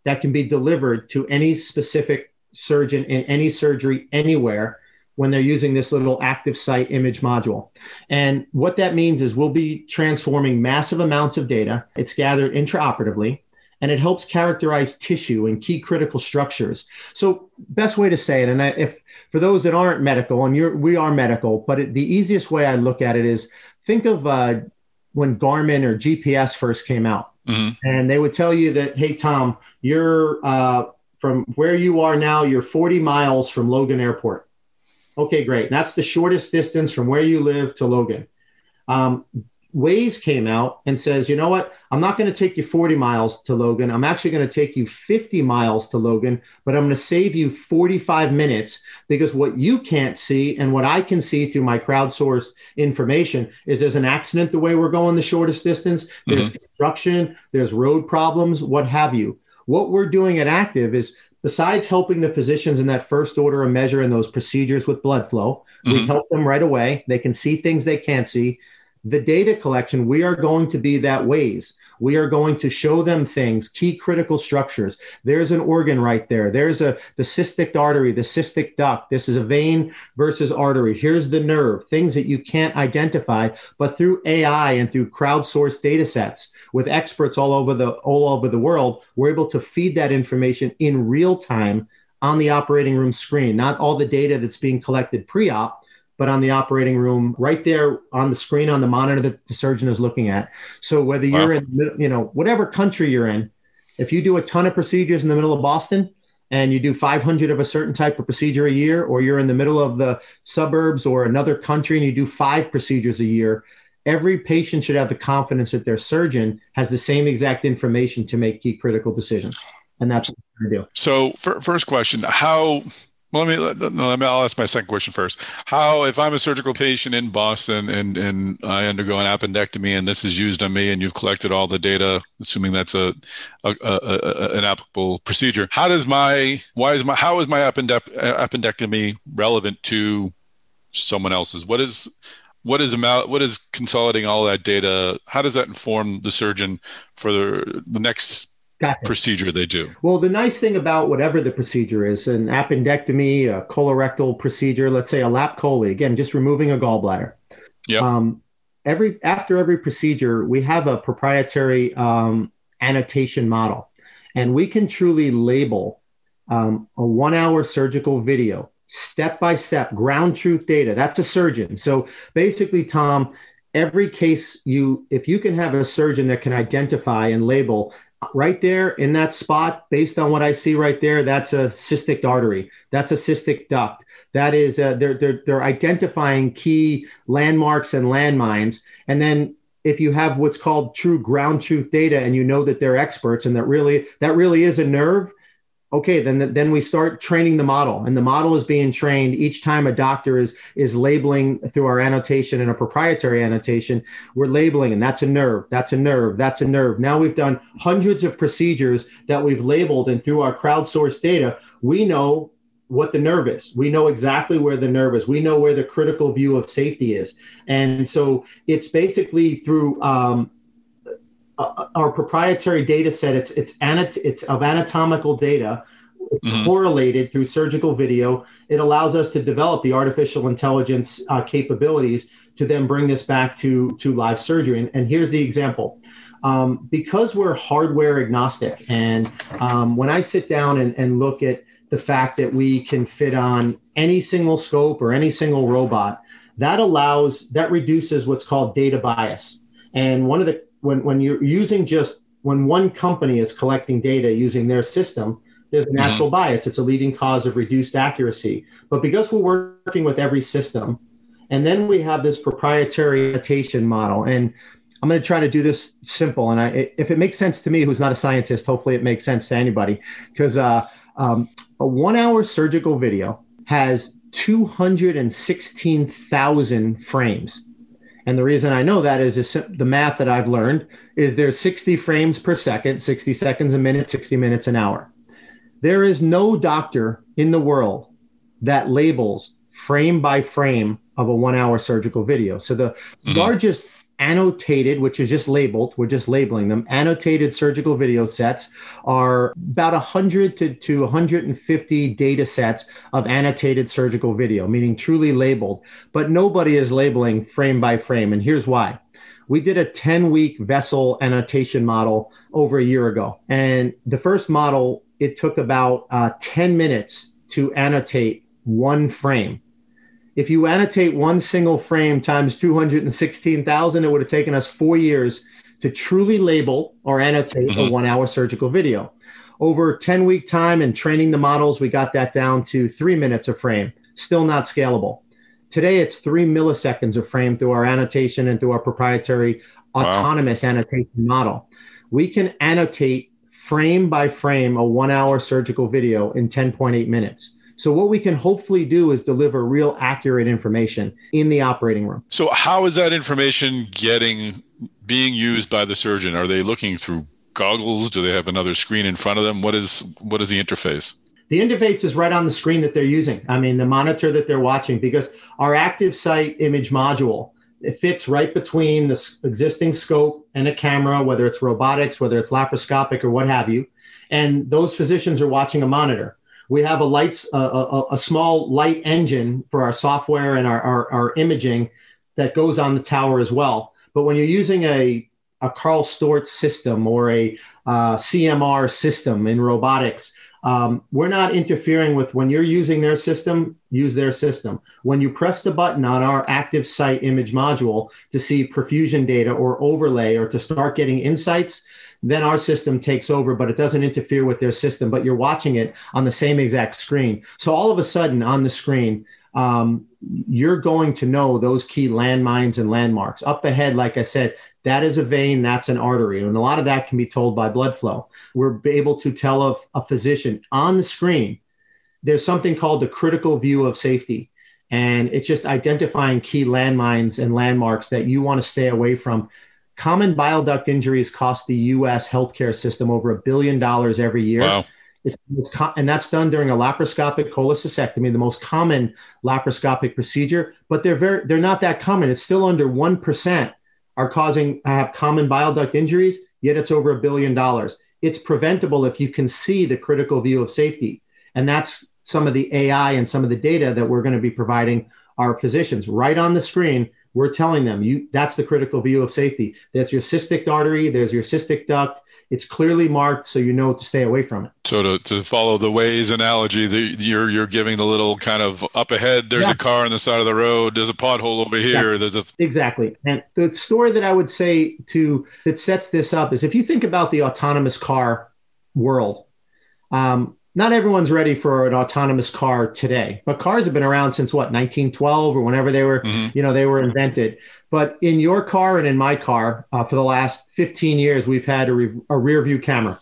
that can be delivered to any specific surgeon in any surgery anywhere when they're using this little ActivSight image module. And what that means is we'll be transforming massive amounts of data. It's gathered intraoperatively and it helps characterize tissue and key critical structures. So, best way to say it, and I, if for those that aren't medical, and you're, we are medical, but it, the easiest way I look at it is think of uh, when Garmin or GPS first came out, mm-hmm. and they would tell you that, hey, Tom, you're uh, from where you are now, you're 40 miles from Logan Airport. Okay, great. That's the shortest distance from where you live to Logan. Um, Waze came out and says, you know what? I'm not going to take you 40 miles to Logan. I'm actually going to take you 50 miles to Logan, but I'm going to save you 45 minutes because what you can't see and what I can see through my crowdsourced information is there's an accident the way we're going the shortest distance, there's mm-hmm. construction, there's road problems, what have you. What we're doing at Active is besides helping the physicians in that first order of measure in those procedures with blood flow, mm-hmm. we help them right away. They can see things they can't see the data collection, we are going to be that Waze. We are going to show them things, key critical structures. There's an organ right there. There's a the cystic artery, the cystic duct. This is a vein versus artery. Here's the nerve, things that you can't identify, but through AI and through crowdsourced data sets with experts all over the all over the world, we're able to feed that information in real time on the operating room screen, not all the data that's being collected pre-op, but on the operating room, right there on the screen on the monitor that the surgeon is looking at. So whether you're in, you know, whatever country you're in, if you do a ton of procedures in the middle of Boston and you do 500 of a certain type of procedure a year, or you're in the middle of the suburbs or another country and you do five procedures a year, every patient should have the confidence that their surgeon has the same exact information to make key critical decisions. And that's what we're going to do. So, first question How well, let me, let, let me, I'll ask my second question first. How, if I'm a surgical patient in Boston and, and I undergo an appendectomy and this is used on me and you've collected all the data, assuming that's a, a, a, an applicable procedure, how does my, why is my, how is my appendectomy relevant to someone else's? What is, what is amount, what is consolidating all that data? How does that inform the surgeon for the, the next. Procedure they do. Well, the nice thing about whatever the procedure is, an appendectomy, a colorectal procedure, let's say a lap chole, again, just removing a gallbladder. Yeah. Um, every after every procedure, we have a proprietary um, annotation model, and we can truly label um, a one-hour surgical video step by step, ground truth data. That's a surgeon. So basically, Tom, every case you if you can have a surgeon that can identify and label right there in that spot, based on what I see right there, that's a cystic artery. That's a cystic duct. That is, uh, they're, they're, they're identifying key landmarks and landmines. And then if you have what's called true ground truth data and you know that they're experts and that really, that really is a nerve, okay then then we start training the model and the model is being trained each time a doctor is is labeling through our annotation and a proprietary annotation we're labeling and that's a nerve that's a nerve that's a nerve. Now we've done hundreds of procedures that we've labeled and through our crowdsourced data we know what the nerve is. We know exactly where the nerve is. We know where the critical view of safety is. And so it's basically through um, uh, our proprietary data set it's it's anat- it's of anatomical data mm-hmm. correlated through surgical video. It allows us to develop the artificial intelligence uh, capabilities to then bring this back to to live surgery. And, and here's the example. Um, because we're hardware agnostic and um, when i sit down and, and look at the fact that we can fit on any single scope or any single robot that allows that reduces what's called data bias. And one of the when when you're using just when one company is collecting data using their system, there's a natural mm-hmm. bias. It's a leading cause of reduced accuracy. But because we're working with every system, and then we have this proprietary annotation model, and I'm going to try to do this simple. And I, if it makes sense to me, who's not a scientist, hopefully it makes sense to anybody, because uh, um, a one-hour surgical video has 216,000 frames. And the reason I know that is just the math that I've learned is there's 60 frames per second, 60 seconds a minute, 60 minutes an hour. There is no doctor in the world that labels frame by frame of a one hour surgical video. So the mm-hmm. largest annotated, which is just labeled, we're just labeling them, annotated surgical video sets are about 100 to, to 150 data sets of annotated surgical video, meaning truly labeled. But nobody is labeling frame by frame. And here's why. We did a 10 week vessel annotation model over a year ago. And the first model, it took about uh, 10 minutes to annotate one frame if you annotate one single frame times 216,000, it would have taken us four years to truly label or annotate mm-hmm. a one hour surgical video. Over 10 week time and training the models, we got that down to three minutes a frame, still not scalable. Today, it's three milliseconds a frame through our annotation and through our proprietary wow. autonomous annotation model. We can annotate frame by frame a one hour surgical video in 10.8 minutes. So what we can hopefully do is deliver real accurate information in the operating room. So how is that information getting being used by the surgeon? Are they looking through goggles? Do they have another screen in front of them? What is what is the interface? The interface is right on the screen that they're using. I mean, the monitor that they're watching because our ActivSight image module it fits right between the existing scope and a camera, whether it's robotics, whether it's laparoscopic or what have you. And those physicians are watching a monitor we have a lights a, a, a, small light engine for our software and our, our, our, imaging that goes on the tower as well. But when you're using a, a Karl Storz system or a uh, cmr system in robotics um, we're not interfering with when you're using their system use their system. When you press the button on our ActivSight image module to see perfusion data or overlay or to start getting insights then our system takes over, but it doesn't interfere with their system. But you're watching it on the same exact screen. So all of a sudden on the screen, um, you're going to know those key landmines and landmarks. Up ahead, like I said, that is a vein, that's an artery. And a lot of that can be told by blood flow. We're able to tell a, a physician on the screen, there's something called the critical view of safety. And it's just identifying key landmines and landmarks that you want to stay away from Common bile duct injuries cost the U.S. healthcare system over a billion dollars every year. Wow. It's, it's and that's done during a laparoscopic cholecystectomy, the most common laparoscopic procedure. But they're very they're not that common. It's still under one percent are causing have common bile duct injuries. Yet it's over a billion dollars. It's preventable if you can see the critical view of safety, and that's some of the AI and some of the data that we're going to be providing our physicians right on the screen we're telling them you that's the critical view of safety. That's your cystic artery, there's your cystic duct. It's clearly marked so you know to stay away from it. So to, to follow the Waze analogy, the, you're you're giving the little kind of up ahead, there's yeah. a car on the side of the road, there's a pothole over here, there's a Exactly. And the story that I would say to that sets this up is if you think about the autonomous car world, um, not everyone's ready for an autonomous car today but cars have been around since what 1912 or whenever they were mm-hmm. you know they were invented but in your car and in my car uh, for the last 15 years we've had a, re- a rear view camera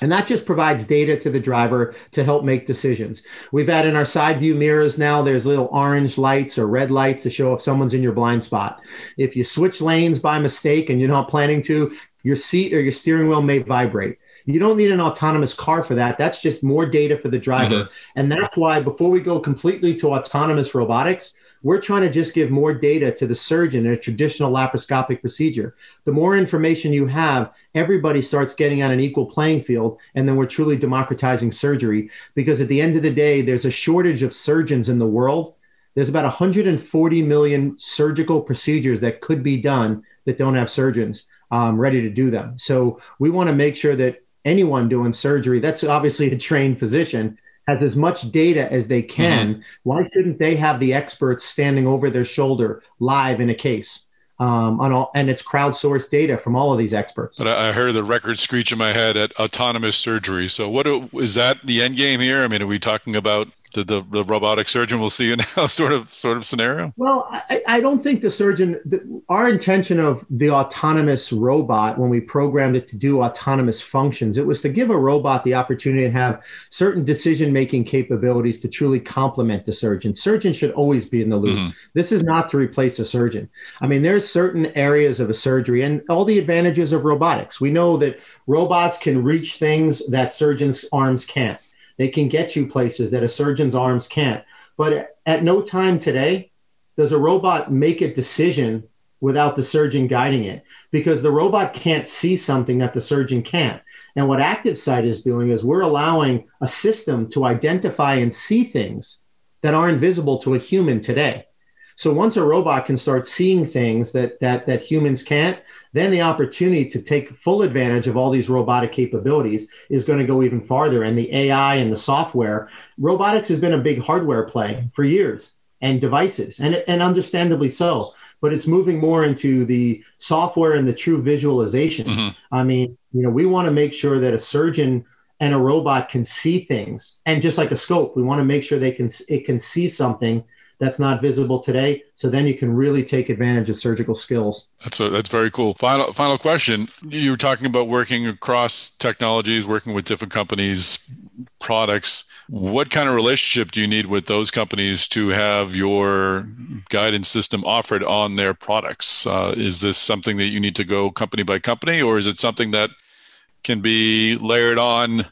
And that just provides data to the driver to help make decisions. We've had in our side view mirrors now, there's little orange lights or red lights to show if someone's in your blind spot. If you switch lanes by mistake and you're not planning to, your seat or your steering wheel may vibrate. You don't need an autonomous car for that. That's just more data for the driver. Mm-hmm. And that's why before we go completely to autonomous robotics, we're trying to just give more data to the surgeon in a traditional laparoscopic procedure. The more information you have, everybody starts getting on an equal playing field, and then we're truly democratizing surgery. Because at the end of the day, there's a shortage of surgeons in the world. There's about 140 million surgical procedures that could be done that don't have surgeons um, ready to do them. So we want to make sure that anyone doing surgery, that's obviously a trained physician, has as much data as they can. Mm-hmm. Why shouldn't they have the experts standing over their shoulder live in a case? Um, on all, and it's crowdsourced data from all of these experts. But I heard the record screech in my head at autonomous surgery. So, what is that the end game here? I mean, are we talking about the, the, the, robotic surgeon will see you now sort of sort of scenario? Well i, I don't think the surgeon the, our intention of the autonomous robot when we programmed it to do autonomous functions it was to give a robot the opportunity to have certain decision making capabilities to truly complement the surgeon. Surgeon should always be in the loop. Mm-hmm. this is not to replace a surgeon. I mean there's certain areas of a surgery and all the advantages of robotics. We know that robots can reach things that surgeons arms can't they can get you places that a surgeon's arms can't. But at no time today does a robot make a decision without the surgeon guiding it because the robot can't see something that the surgeon can't. And what ActivSight is doing is we're allowing a system to identify and see things that aren't visible to a human today. So once a robot can start seeing things that that that humans can't, then the opportunity to take full advantage of all these robotic capabilities is going to go even farther. And the AI and the software, robotics has been a big hardware play for years and devices, and, and understandably so. But it's moving more into the software and the true visualization. Mm-hmm. I mean, you know, we want to make sure that a surgeon and a robot can see things, and just like a scope, we want to make sure they can it can see something that's not visible today. So then you can really take advantage of surgical skills. That's a, that's very cool. Final final question. You were talking about working across technologies, working with different companies, products. What kind of relationship do you need with those companies to have your guidance system offered on their products? Uh, is this something that you need to go company by company, or is it something that can be layered on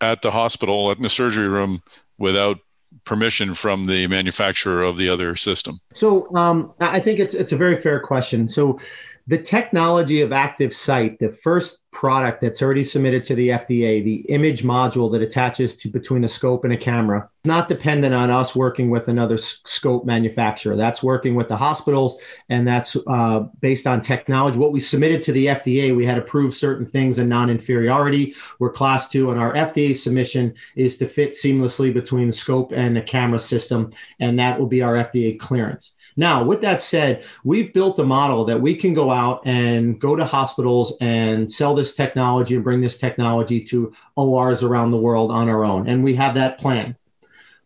at the hospital, in the surgery room, without permission from the manufacturer of the other system? So um, I think it's it's a very fair question. So the technology of ActivSight, the first product that's already submitted to the FDA, the image module that attaches to between a scope and a camera, it's not dependent on us working with another scope manufacturer. That's working with the hospitals, and that's uh, based on technology. What we submitted to the FDA, we had approved certain things in non-inferiority. We're class two, and our FDA submission is to fit seamlessly between the scope and the camera system, and that will be our FDA clearance. Now, with that said, we've built a model that we can go out and go to hospitals and sell this technology and bring this technology to ORs around the world on our own. And we have that plan.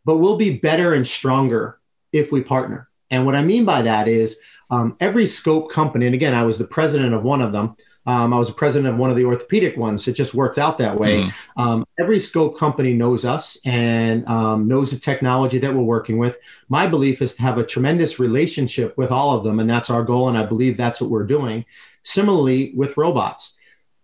But we'll be better and stronger if we partner. And what I mean by that is um, every scope company, and again, I was the president of one of them, um, I was a president of one of the orthopedic ones. It just worked out that way. mm Um, every scope company knows us and um, knows the technology that we're working with. My belief is to have a tremendous relationship with all of them, and that's our goal. And I believe that's what we're doing. Similarly, with robots.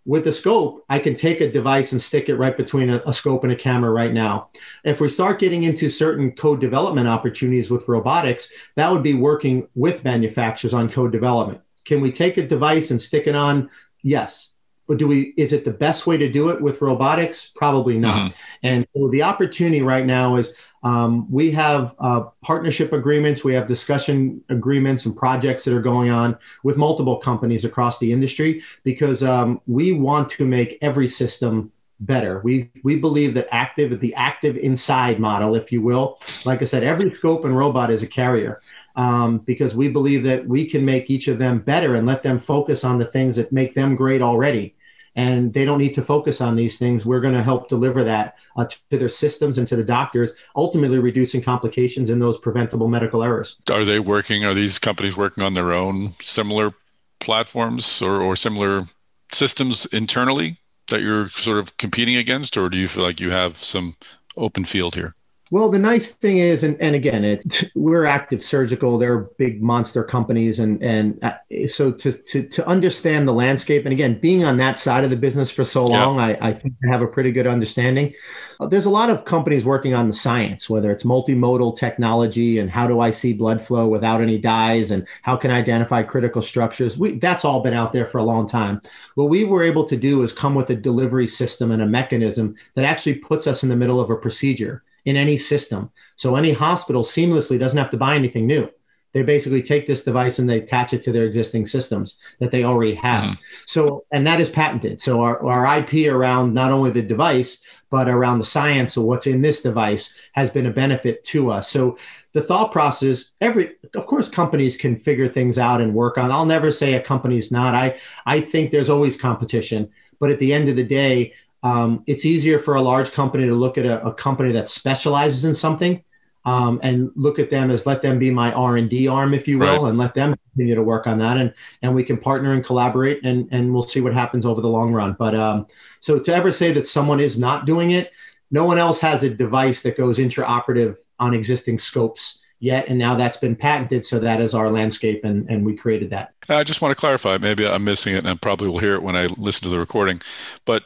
With the scope, I can take a device and stick it right between a, a scope and a camera right now. If we start getting into certain code development opportunities with robotics, that would be working with manufacturers on code development. Can we take a device and stick it on Yes. But do we, is it the best way to do it with robotics? Probably not. Mm-hmm. And so the opportunity right now is um, we have uh, partnership agreements, we have discussion agreements and projects that are going on with multiple companies across the industry because um, we want to make every system better. We we believe that active, the active inside model, if you will, like I said, every scope and robot is a carrier um, because we believe that we can make each of them better and let them focus on the things that make them great already. And they don't need to focus on these things. We're going to help deliver that uh, to their systems and to the doctors, ultimately reducing complications and those preventable medical errors. Are they working? Are these companies working on their own similar platforms or, or similar systems internally? that you're sort of competing against, or do you feel like you have some open field here? Well, the nice thing is, and, and again, it, we're Activ Surgical. They're big monster companies, and and uh, so to, to to understand the landscape, and again, being on that side of the business for so long, I, I think I have a pretty good understanding. Uh, there's a lot of companies working on the science, whether it's multimodal technology and how do I see blood flow without any dyes, and how can I identify critical structures. We, that's all been out there for a long time. What we were able to do is come with a delivery system and a mechanism that actually puts us in the middle of a procedure in any system. So any hospital seamlessly doesn't have to buy anything new. They basically take this device and they attach it to their existing systems that they already have. Mm-hmm. So, and that is patented. So our, our IP around not only the device, but around the science of what's in this device has been a benefit to us. So the thought process, every, of course, companies can figure things out and work on. I'll never say a company's not. I, I think there's always competition, but at the end of the day, um, it's easier for a large company to look at a, a company that specializes in something um, and look at them as let them be my r&d arm if you will right. and let them continue to work on that and and we can partner and collaborate and and we'll see what happens over the long run but um, so to ever say that someone is not doing it no one else has a device that goes intraoperative on existing scopes yet and now that's been patented so that is our landscape and and we created that i just want to clarify maybe i'm missing it and i probably will hear it when i listen to the recording but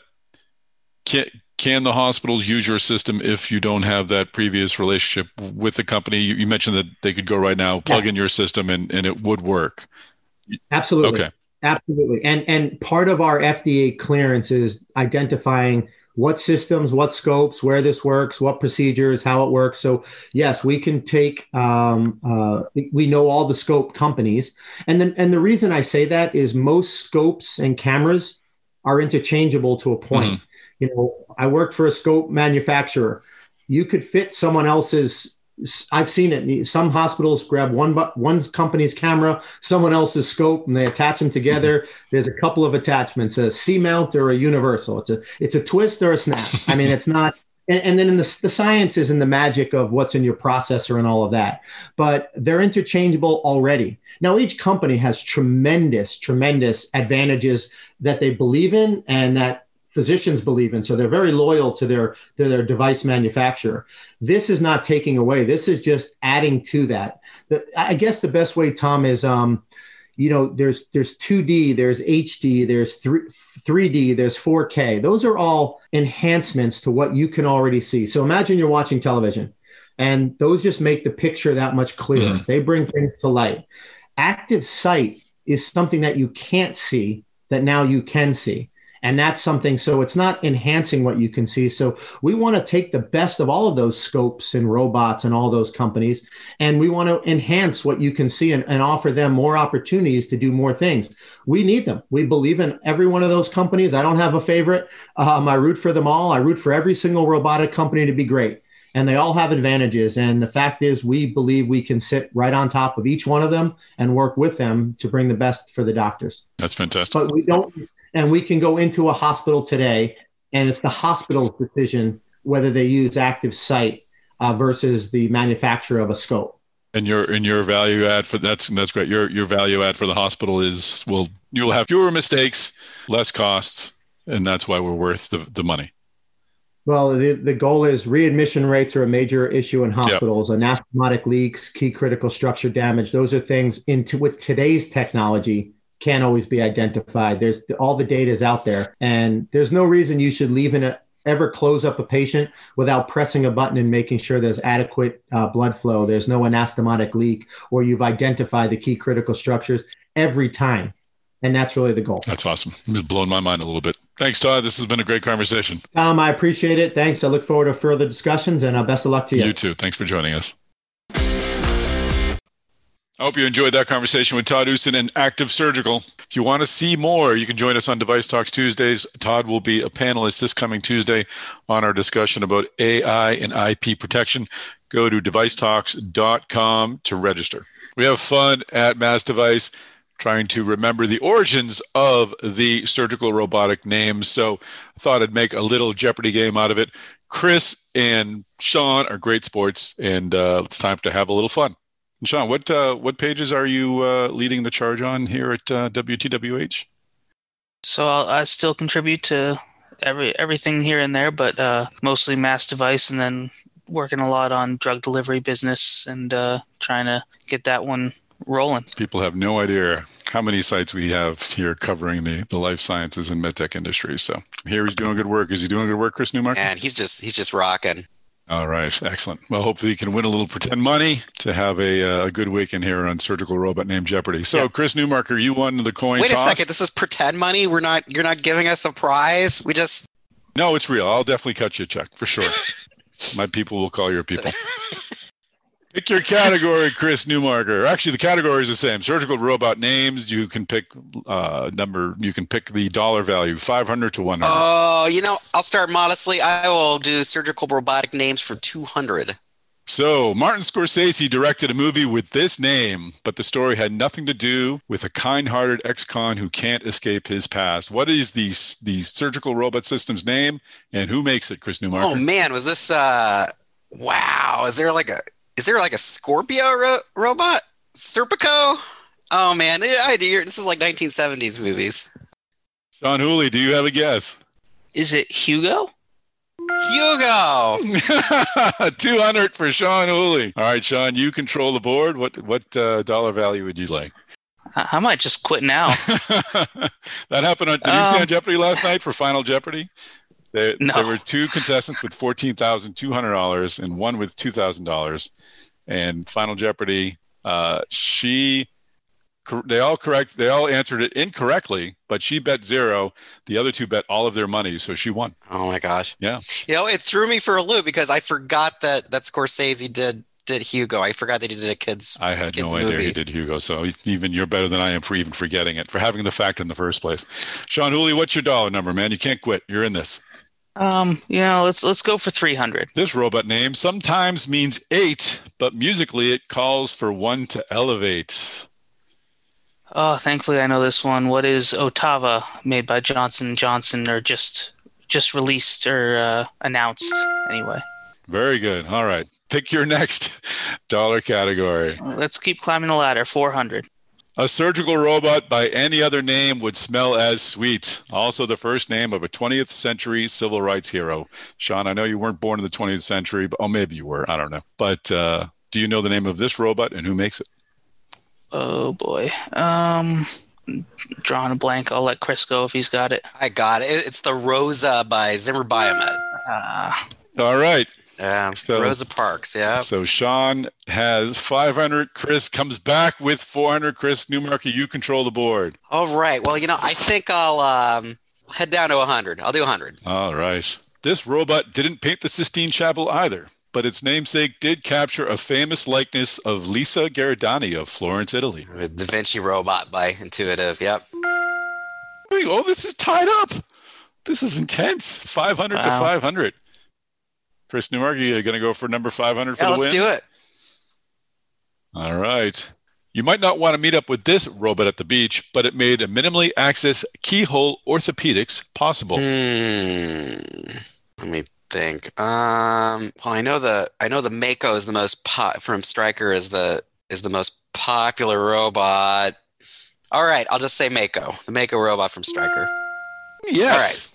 can, can the hospitals use your system if you don't have that previous relationship with the company? You, you mentioned that they could go right now, plug yeah. in your system, and, and it would work. Absolutely. Okay. Absolutely. And and part of our FDA clearance is identifying what systems, what scopes, where this works, what procedures, how it works. So yes, we can take. Um, uh, we know all the scope companies, and then and the reason I say that is most scopes and cameras are interchangeable to a point. Mm-hmm you know, I worked for a scope manufacturer. You could fit someone else's. I've seen it. Some hospitals grab one one company's camera, someone else's scope, and they attach them together. Mm-hmm. There's a couple of attachments: a C mount or a universal. It's a it's a twist or a snap. I mean, it's not. And, and then in the, the science is in the magic of what's in your processor and all of that. But they're interchangeable already. Now, each company has tremendous, tremendous advantages that they believe in and that physicians believe in. So they're very loyal to their to their device manufacturer. This is not taking away. This is just adding to that. The, I guess the best way, Tom, is um, you know, there's there's 2D, there's HD, there's three. 3D, there's 4K. Those are all enhancements to what you can already see. So imagine you're watching television and those just make the picture that much clearer. Mm-hmm. They bring things to light. ActivSight is something that you can't see that now you can see. And that's something, so it's not enhancing what you can see. So we want to take the best of all of those scopes and robots and all those companies, and we want to enhance what you can see and, and offer them more opportunities to do more things. We need them. We believe in every one of those companies. I don't have a favorite. Um, I root for them all. I root for every single robotic company to be great. And they all have advantages. And the fact is, we believe we can sit right on top of each one of them and work with them to bring the best for the doctors. That's fantastic. But we don't and we can go into a hospital today, and it's the hospital's decision whether they use ActivSight uh, versus the manufacturer of a scope. And your and your value add for that's that's great. Your your value add for the hospital is well, you'll have fewer mistakes, less costs, and that's why we're worth the, the money. Well, the, the goal is readmission rates are a major issue in hospitals. Yep. Anastomotic leaks, key critical structure damage. Those are things into with today's technology can't always be identified. There's all the data is out there, and there's no reason you should leave in a ever close up a patient without pressing a button and making sure there's adequate uh, blood flow. There's no anastomotic leak, or you've identified the key critical structures every time. And that's really the goal. That's awesome. It's blown my mind a little bit. Thanks, Todd. This has been a great conversation. Tom, I appreciate it. Thanks. I look forward to further discussions and uh, best of luck to you. You too. Thanks for joining us. I hope you enjoyed that conversation with Todd Usen and Activ Surgical. If you want to see more, you can join us on DeviceTalks Tuesdays. Todd will be a panelist this coming Tuesday on our discussion about AI and IP protection. Go to devicetalks.com to register. We have fun at MassDevice trying to remember the origins of the surgical robotic names. So I thought I'd make a little Jeopardy game out of it. Chris and Sean are great sports, and uh, it's time to have a little fun. Sean, what uh, what pages are you uh, leading the charge on here at uh, WTWH? So I'll, I still contribute to every everything here and there, but uh, mostly MassDevice, and then working a lot on drug delivery business and uh, trying to get that one rolling. People have no idea how many sites we have here covering the, the life sciences and medtech industry. So here he's doing good work. Is he doing good work, Chris Newmark? And he's just he's just rocking. All right, excellent. Well, hopefully you can win a little pretend money to have a, uh, a good weekend here on Surgical Robot named Jeopardy. So, Chris Newmarker, you won the coin Wait toss. a second, this is pretend money. We're not. You're not giving us a prize. We just. No, it's real. I'll definitely cut you a check for sure. My people will call your people. Pick your category, Chris Newmarker. Actually, the category is the same. Surgical robot names. You can pick uh, number. You can pick the dollar value, five hundred to one hundred. Oh, you know, I'll start modestly. I will do surgical robotic names for two hundred. So, Martin Scorsese directed a movie with this name, but the story had nothing to do with a kind-hearted ex-con who can't escape his past. What is the the surgical robot system's name, and who makes it? Chris Newmarker. Oh man, was this? uh Wow, is there like a is there like a Scorpio ro- robot? Serpico? Oh man, I. This is like 1970s movies. Sean Whooley, do you have a guess? Is it Hugo? Hugo. 200 for Sean Whooley. All right, Sean, you control the board. What what uh, dollar value would you like? I, I might just quit now. that happened on. Did you see on Jeopardy last night for Final Jeopardy? There, No. there were two contestants with fourteen thousand two hundred dollars and one with two thousand dollars. And Final Jeopardy, uh, she, they all correct, they all answered it incorrectly, but she bet zero. The other two bet all of their money, so she won. Oh my gosh. Yeah. You know, it threw me for a loop because I forgot that that Scorsese did did Hugo. I forgot that he did a kids. I had kids no idea he did Hugo. So even you're better than I am for even forgetting it, for having the fact in the first place. Sean Whooley, what's your dollar number, man? You can't quit. You're in this. Um, you know, let's let's go for three hundred. This robot name sometimes means eight, but musically it calls for one to elevate. Oh, thankfully I know this one. What is Ottava made by Johnson Johnson or just just released or uh, announced anyway? Very good. All right. Pick your next dollar category. Let's keep climbing the ladder. Four hundred. A surgical robot by any other name would smell as sweet. Also, the first name of a 20th century civil rights hero. Sean, I know you weren't born in the 20th century, but oh, maybe you were. I don't know. But uh, do you know the name of this robot and who makes it? Oh boy. Um, drawing a blank. I'll let Chris go if he's got it. I got it. It's the Rosa by Zimmer Biomet. Ah, All right. Yeah, So- Rosa Parks. Yeah. So Sean has 500. Chris comes back with 400. Chris Newmarker, you control the board. All right. Well, you know, I think I'll um, head down to 100. I'll do 100. All right. This robot didn't paint the Sistine Chapel either, but its namesake did capture a famous likeness of Lisa Garibaldi of Florence, Italy. The Da Vinci Robot by Intuitive. Yep. Oh, this is tied up. This is intense. 500 to 500. Chris Newmark, you going to go for number 500 for Yeah, the let's win? do it. All right. You might not want to meet up with this robot at the beach, but it made a minimally access keyhole orthopedics possible. Hmm. Let me think. Um. Well, I know the I know the Mako is the most po- from Stryker is the is the most popular robot. All right, I'll just say Mako, the Mako robot from Stryker. Yes.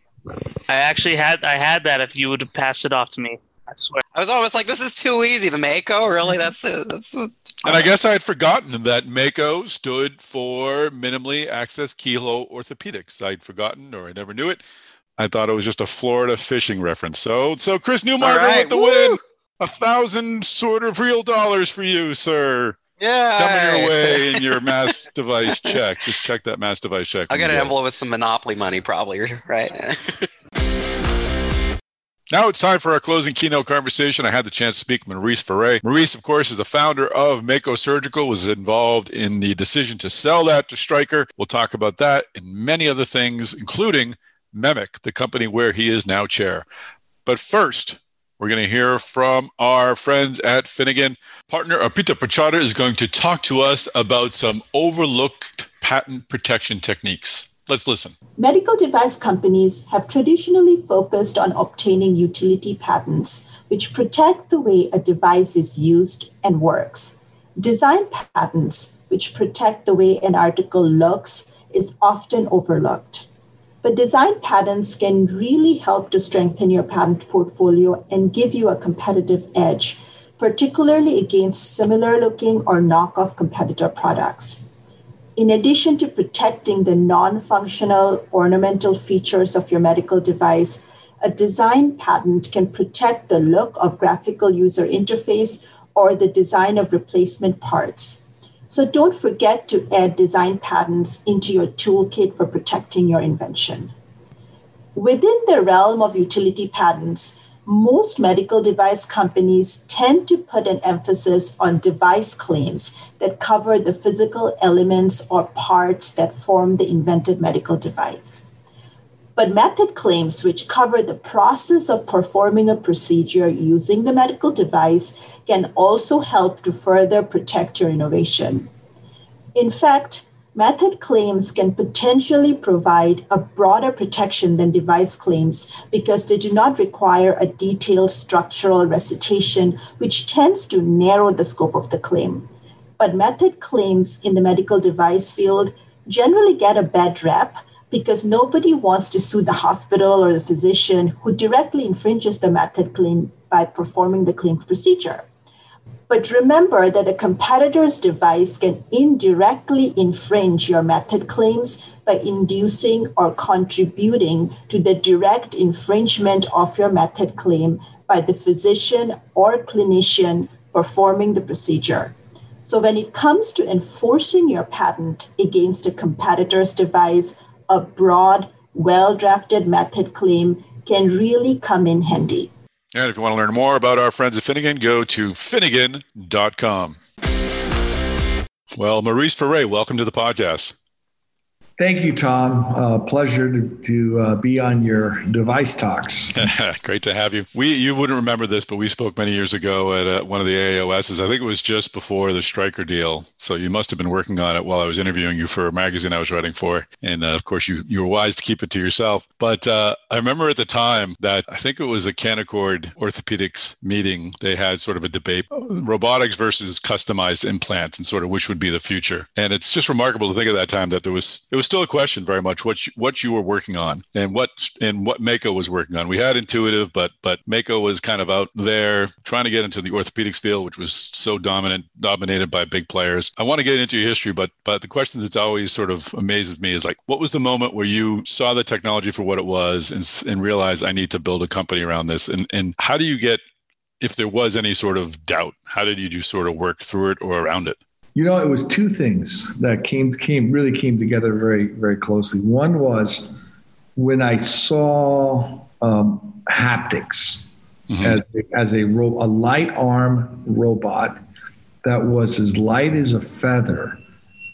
I actually had I had that. If you would have passed it off to me, I swear. I was almost like, this is too easy. The Mako, really? That's it. That's what. And I guess I had forgotten that MAKO stood for minimally access keyhole orthopedics. I'd forgotten or I never knew it. I thought it was just a Florida fishing reference. So, so Chris Newmarker All right, with the woo! win. A thousand sort of real dollars for you, sir. Yeah. Coming your way in your MassDevice check. Just check that MassDevice check. Get you an envelope with some Monopoly money, probably. Right. Now it's time for our closing keynote conversation. I had the chance to speak with Maurice Ferre. Maurice, of course, is the founder of Mako Surgical, was involved in the decision to sell that to Stryker. We'll talk about that and many other things, including Memic, the company where he is now chair. But first, we're going to hear from our friends at Finnegan. Partner uh, Peter Pachada is going to talk to us about some overlooked patent protection techniques. Let's listen. Medical device companies have traditionally focused on obtaining utility patents, which protect the way a device is used and works. Design patents, which protect the way an article looks, is often overlooked. But design patents can really help to strengthen your patent portfolio and give you a competitive edge, particularly against similar looking or knockoff competitor products. In addition to protecting the non functional ornamental features of your medical device, a design patent can protect the look of graphical user interface or the design of replacement parts. So don't forget to add design patents into your toolkit for protecting your invention. Within the realm of utility patents, most medical device companies tend to put an emphasis on device claims that cover the physical elements or parts that form the invented medical device. But method claims, which cover the process of performing a procedure using the medical device, can also help to further protect your innovation. In fact, method claims can potentially provide a broader protection than device claims because they do not require a detailed structural recitation, which tends to narrow the scope of the claim. But method claims in the medical device field generally get a bad rep because nobody wants to sue the hospital or the physician who directly infringes the method claim by performing the claimed procedure. But remember that a competitor's device can indirectly infringe your method claims by inducing or contributing to the direct infringement of your method claim by the physician or clinician performing the procedure. So, when it comes to enforcing your patent against a competitor's device, a broad, well drafted method claim can really come in handy. And if you want to learn more about our friends at Finnegan, go to finnegan.com. Well, Maurice Ferre, welcome to the podcast. Thank you, Tom. Uh, pleasure to, to uh, be on your DeviceTalks. Great to have you. We you wouldn't remember this, but we spoke many years ago at uh, one of the AAOSs. I think it was just before the Stryker deal. So you must have been working on it while I was interviewing you for a magazine I was writing for. And uh, of course, you you were wise to keep it to yourself. But uh, I remember at the time that I think it was a Canaccord Orthopedics meeting. They had sort of a debate: robotics versus customized implants, and sort of which would be the future. And it's just remarkable to think at that time that there was it was was still a question very much what you, what you were working on and what and what Mako was working on. We had intuitive, but but Mako was kind of out there trying to get into the orthopedics field, which was so dominant, dominated by big players. I want to get into your history, but but the question that's always sort of amazes me is like, what was the moment where you saw the technology for what it was and, and realized I need to build a company around this? And and how do you get if there was any sort of doubt, how did you sort of work through it or around it? You know, it was two things that came came really came together very very closely. One was when I saw um, haptics mm-hmm. as as a ro- a light arm robot that was as light as a feather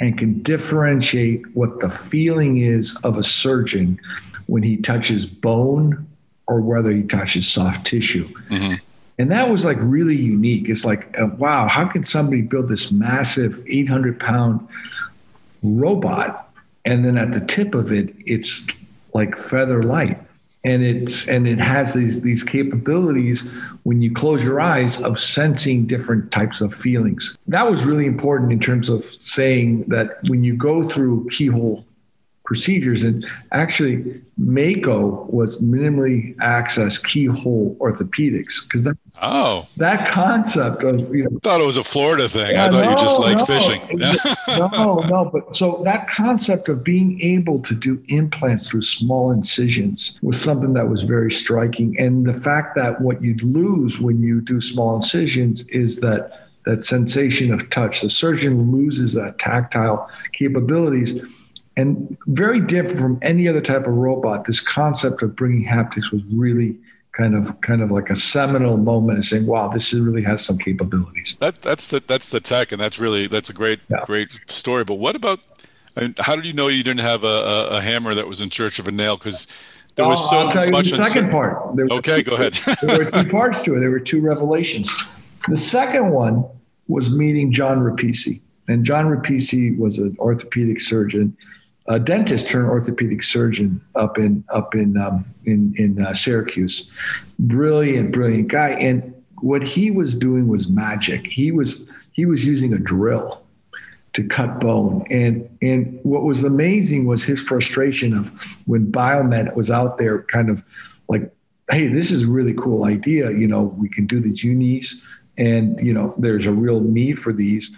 and can differentiate what the feeling is of a surgeon when he touches bone or whether he touches soft tissue. Mm-hmm. And that was like really unique. It's like, uh, wow, how can somebody build this massive 800 pound robot? And then at the tip of it, it's like feather light. And it's and it has these these capabilities when you close your eyes of sensing different types of feelings. That was really important in terms of saying that when you go through keyhole procedures. And actually, Mako was minimally access keyhole orthopedics because that oh that concept of you know I thought it was a Florida thing. Yeah, I thought no, you just liked no. fishing. no, no, but so that concept of being able to do implants through small incisions was something that was very striking. And the fact that what you'd lose when you do small incisions is that that sensation of touch. The surgeon loses that tactile capabilities and very different from any other type of robot. This concept of bringing haptics was really kind of kind of like a seminal moment and saying, "Wow, this really has some capabilities." That that's the that's the tech, and that's really that's a great yeah. great story. But what about? I mean, how did you know you didn't have a, a, a hammer that was in search of a nail? Because there was oh, so I'll tell you much. The second part. okay, two, go ahead. there were two parts to it. There were two revelations. The second one was meeting John Rapisi, and John Rapisi was an orthopedic surgeon a dentist turned orthopedic surgeon up in up in um, in in uh, Syracuse. Brilliant, brilliant guy. And what he was doing was magic. He was he was using a drill to cut bone. And and what was amazing was his frustration of when Biomet was out there kind of like, hey, this is a really cool idea. You know, we can do these unis and you know, there's a real need for these,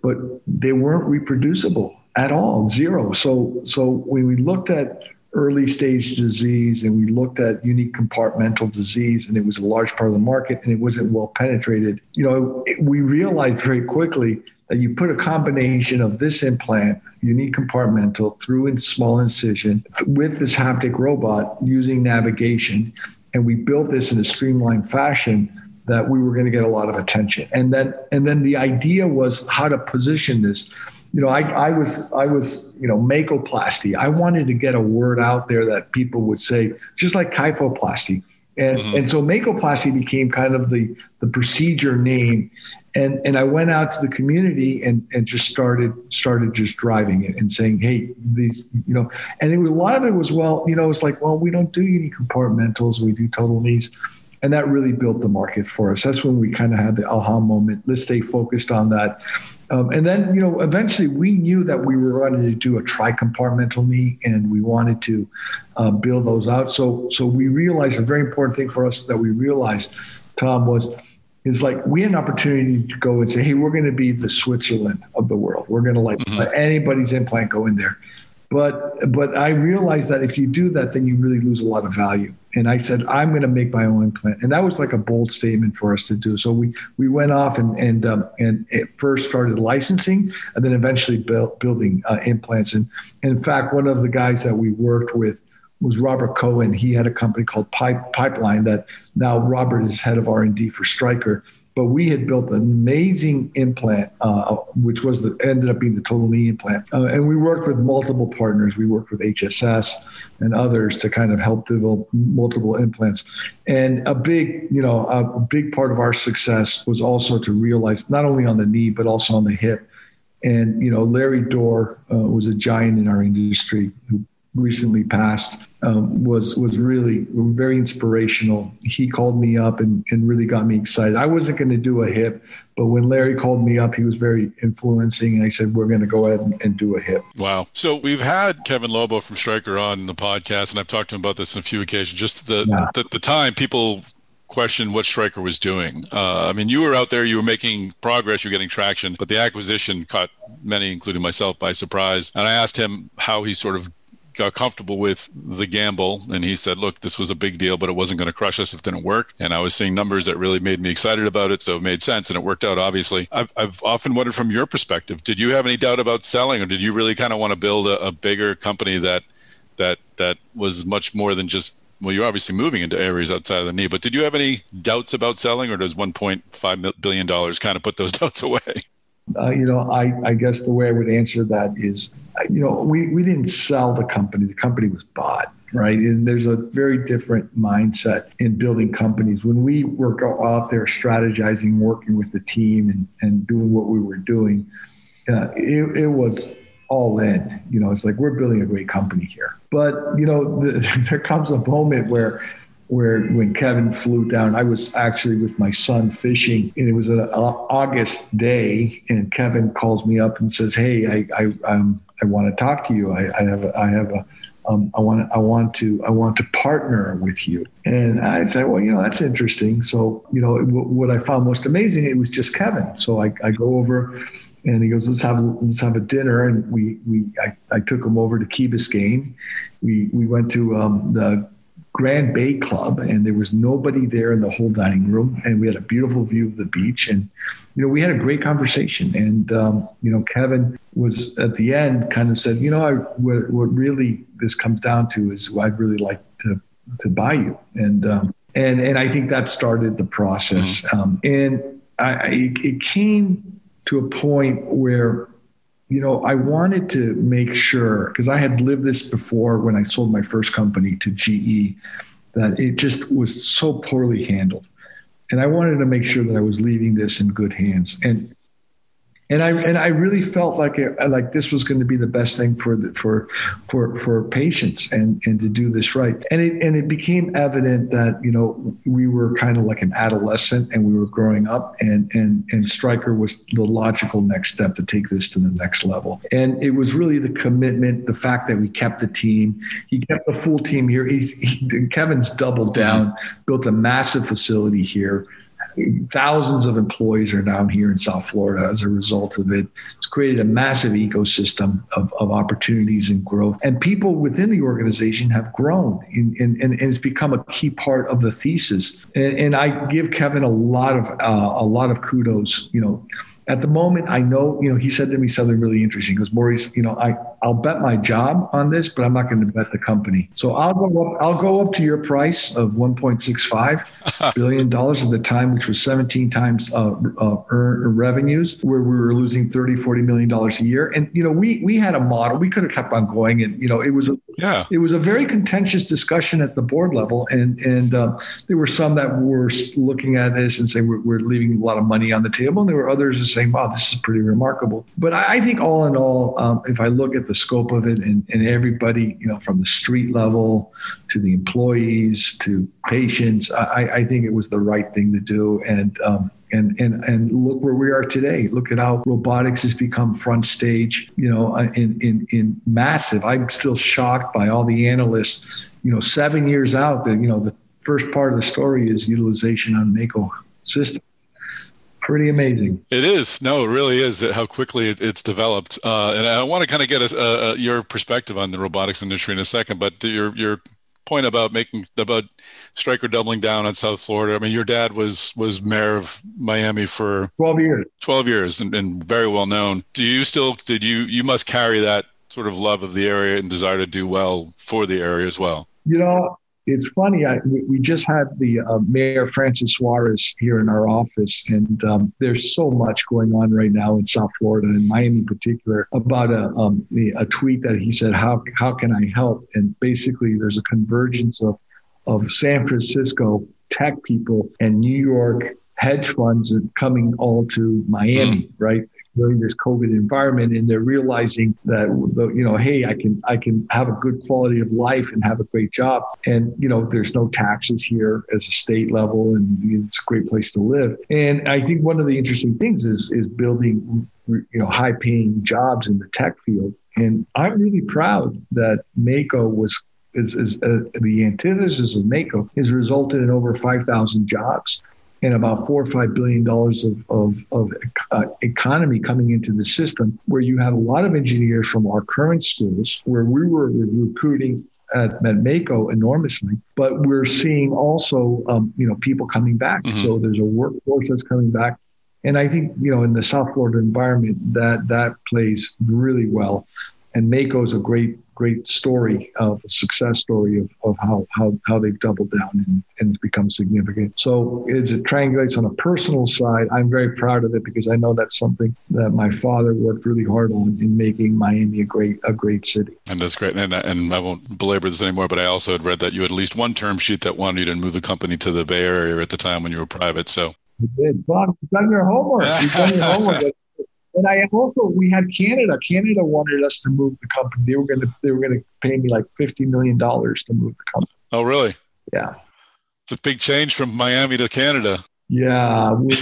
but they weren't reproducible at all, zero. So so when we looked at early stage disease and we looked at unicompartmental disease and it was a large part of the market and it wasn't well penetrated you know we realized very quickly that you put a combination of this implant, unicompartmental, through a small incision with this haptic robot using navigation. And we built this in a streamlined fashion that we were going to get a lot of attention. And then and then the idea was how to position this. You know, I, I was I was, you know, makoplasty. I wanted to get a word out there that people would say, just like kyphoplasty. And, mm-hmm. and so makoplasty became kind of the, the procedure name and and I went out to the community and and just started started just driving it and saying, hey, these you know, and it was, a lot of it was well, you know, it's like, well, we don't do unicompartmentals, we do total knees. And that really built the market for us. That's when we kind of had the aha moment. Let's stay focused on that. Um, and then, you know, eventually we knew that we were going to do a tri-compartmental knee, and we wanted to uh, build those out. So, so we realized a very important thing for us that we realized, Tom, was is like we had an opportunity to go and say, hey, we're going to be the Switzerland of the world. We're going to like mm-hmm. let anybody's implant go in there. But but I realized that if you do that, then you really lose a lot of value. And I said, I'm going to make my own implant, and that was like a bold statement for us to do. So we we went off and and um, and first started licensing, and then eventually building uh, implants. And, and in fact, one of the guys that we worked with was Robert Cohen. He had a company called Pipe, Pipeline that now Robert is head of R&D for Stryker. But we had built an amazing implant, uh, which was the ended up being the total knee implant. Uh, and we worked with multiple partners. We worked with HSS and others to kind of help develop multiple implants. And a big, you know, a big part of our success was also to realize not only on the knee but also on the hip. And you know, Larry Dorr uh, was a giant in our industry who recently passed um, was was really very inspirational. He called me up and, and really got me excited. I wasn't going to do a hip, but when Larry called me up, he was very influencing, and I said, "We're going to go ahead and, and, do a hip." Wow! So we've had Kevin Lobo from Stryker on the podcast, and I've talked to him about this on a few occasions. Just the yeah. the, the time people question what Stryker was doing. Uh, I mean, you were out there, you were making progress, you're getting traction, but the acquisition caught many, including myself, by surprise. And I asked him how he sort of got comfortable with the gamble and he said look this was a big deal but it wasn't going to crush us if it didn't work. And i was seeing numbers that really made me excited about it so it made sense and it worked out obviously. I've, I've often wondered from your perspective did you have any doubt about selling or did you really kind of want to build a, a bigger company that that that was much more than just well you're obviously moving into areas outside of the knee but did you have any doubts about selling or does 1.5 billion dollars kind of put those doubts away uh, you know, I, I guess the way I would answer that is, you know, we, we didn't sell the company. The company was bought, right? And there's a very different mindset in building companies. When we were out there strategizing, working with the team and, and doing what we were doing, uh, it, it was all in. You know, it's like we're building a great company here. But, you know, the, there comes a moment where where when Kevin flew down, I was actually with my son fishing, and it was an August day, and Kevin calls me up and says, "Hey, I I um, I want to talk to you. I, I have a, I have a um, I want I want to I want to partner with you." And I said, "Well, you know, that's interesting." So you know, what I found most amazing it was just Kevin. So I, I go over. And he goes, let's have let's have a dinner, and we we I, I took him over to Key Biscayne. We we went to um, the Grand Bay Club, and there was nobody there in the whole dining room, and we had a beautiful view of the beach, and you know we had a great conversation, and um, you know Kevin was at the end kind of said, you know, I, what, what really this comes down to is I'd really like to to buy you, and um, and and I think that started the process, mm-hmm. um, and I, it came to a point where you know, I wanted to make sure because I had lived this before when I sold my first company to GE that it just was so poorly handled. And I wanted to make sure that I was leaving this in good hands. And and I and I really felt like it, like this was going to be the best thing for the, for for for patients and and to do this right. And it and it became evident that you know we were kind of like an adolescent and we were growing up, and and and Stryker was the logical next step to take this to the next level. And it was really the commitment, the fact that we kept the team. He kept the full team here. He, he, Kevin's doubled down, built a massive facility here thousands of employees are down here in South Florida as a result of it. It's created a massive ecosystem of, of opportunities and growth. And people within the organization have grown, and, and, and it's become a key part of the thesis. And, and I give Kevin a lot of uh, a lot of kudos. You know, at the moment, I know, you know, he said to me something really interesting. He goes, Maurice, you know, I, I'll bet my job on this, but I'm not going to bet the company. So I'll go up, I'll go up to your price of 1.65 billion dollars at the time, which was 17 times uh, uh, revenues, where we were losing 30, 40 million dollars a year. And you know, we we had a model. We could have kept on going, and you know, it was a, yeah, it was a very contentious discussion at the board level, and and uh, there were some that were looking at this and saying we're, we're leaving a lot of money on the table, and there were others saying, wow, this is pretty remarkable. But I, I think all in all, um, if I look at the scope of it and, and everybody, you know, from the street level to the employees to patients, I, I think it was the right thing to do. And, um, and and and look where we are today. Look at how robotics has become front stage. You know, uh, in in in massive. I'm still shocked by all the analysts. You know, seven years out, that you know the first part of the story is utilization on Mako system pretty amazing. It is. No, it really is how quickly it, it's developed. Uh, and I want to kind of get a, a, your perspective on the robotics industry in a second, but your your point about making about Stryker doubling down on South Florida. I mean, your dad was was mayor of Miami for twelve years. Twelve years, and, and very well known. Do you still? Did you? You must carry that sort of love of the area and desire to do well for the area as well. You know, it's funny. I, we just had the uh, Mayor Francis Suarez here in our office, and um, there's so much going on right now in South Florida and Miami in particular about a, um, a tweet that he said, "How how can I help?" And basically, there's a convergence of of San Francisco tech people and New York hedge funds coming all to Miami, mm. right? During this COVID environment, and they're realizing that you know, hey, I can I can have a good quality of life and have a great job, and you know, there's no taxes here as a state level, and it's a great place to live. And I think one of the interesting things is is building you know high paying jobs in the tech field. And I'm really proud that Mako was is, is uh, the antithesis of Mako has resulted in over 5,000 jobs and about four or five billion dollars of, of, of uh, economy coming into the system, where you have a lot of engineers from our current schools, where we were recruiting at, at Mako enormously, but we're seeing also, um, you know, people coming back. Mm-hmm. So there's a workforce that's coming back. And I think, you know, in the South Florida environment, that that plays really well. And Mako is a great great story of a success story of, of how, how, how they've doubled down and, and it's become significant. So as it triangulates on a personal side, I'm very proud of it because I know that's something that my father worked really hard on in making Miami a great a great city. And that's great. And, and I won't belabor this anymore, but I also had read that you had at least one term sheet that wanted you to move the company to the Bay Area at the time when you were private. So you did. Bob, you've done your homework. You've done your homework. And I also we had Canada. Canada wanted us to move the company. They were going to they were going to pay me like fifty million dollars to move the company. Oh, really? Yeah. It's a big change from Miami to Canada. Yeah, we,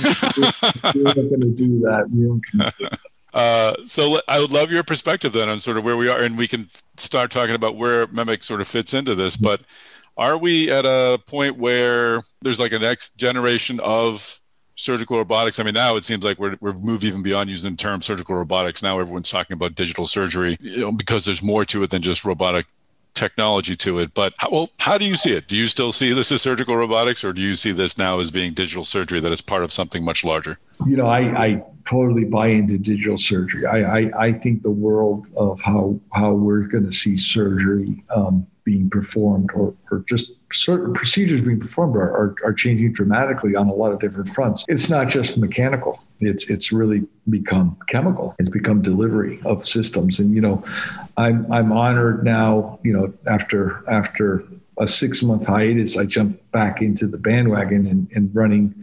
we're, not going to do that. Uh, so I would love your perspective then on sort of where we are, and we can start talking about where Memic sort of fits into this. But are we at a point where there's like a next generation of surgical robotics. I mean, now it seems like we're, we've moved even beyond using the term surgical robotics. Now everyone's talking about digital surgery you know, because there's more to it than just robotic technology to it. But how, well, how do you see it? Do you still see this as surgical robotics, or do you see this now as being digital surgery that is part of something much larger? You know, I, I totally buy into digital surgery. I, I, I think the world of how how we're going to see surgery um, being performed or, or just certain procedures being performed are, are, are, changing dramatically on a lot of different fronts. It's not just mechanical. It's it's really become chemical. It's become delivery of systems. And you know, I'm I'm honored now, you know, after after a six month hiatus, I jumped back into the bandwagon and, and running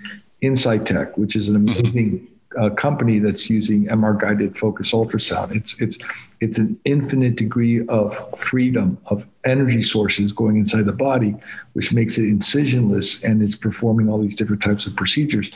Insightec, which is an mm-hmm. amazing a company that's using MR guided focus ultrasound. It's it's it's an infinite degree of freedom of energy sources going inside the body, which makes it incisionless and it's performing all these different types of procedures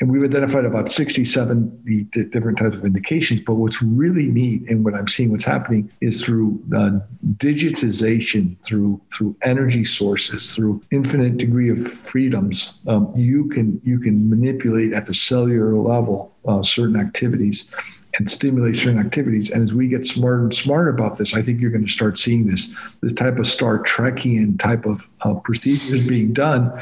and we've identified about 67 different types of indications. But what's really neat and what I'm seeing what's happening is through uh, digitization, through through energy sources, through infinite degree of freedoms, um, you can you can manipulate at the cellular level uh, certain activities and stimulate certain activities. And as we get smarter and smarter about this, I think you're going to start seeing this this type of Star Trekian type of uh, procedures being done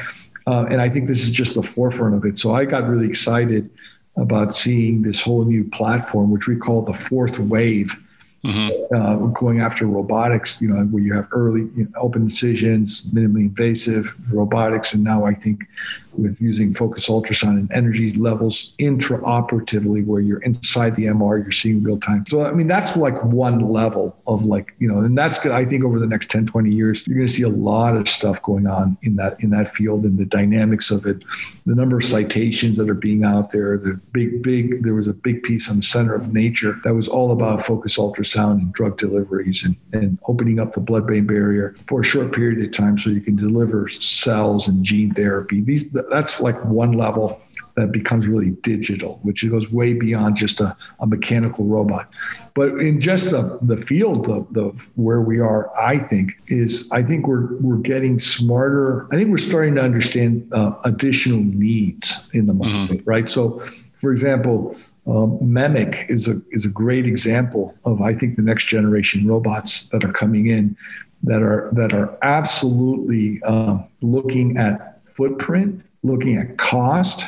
uh, and I think this is just the forefront of it. So I got really excited about seeing this whole new platform, which we call the fourth wave mm-hmm. uh, going after robotics, you know, where you have early you know, open incisions, minimally invasive robotics, and now I think with using focus ultrasound and energy levels intraoperatively, where you're inside the MR, you're seeing real time. So, I mean, that's like one level of like, you know, and that's good. I think over the next 10, 20 years, you're going to see a lot of stuff going on in that, in that field and the dynamics of it, the number of citations that are being out there, the big, big, there was a big piece on the center of nature that was all about focus ultrasound and drug deliveries and, and opening up the blood brain barrier for a short period of time so you can deliver cells and gene therapy. These, that's like one level that becomes really digital, which goes way beyond just a, a mechanical robot. But in just the, the field of, of where we are, I think is I think we're we're getting smarter. I think we're starting to understand uh, additional needs in the market, mm-hmm. right? So, for example, um, MEMIC is a is a great example of I think the next generation robots that are coming in that are that are absolutely um, looking at footprint looking at cost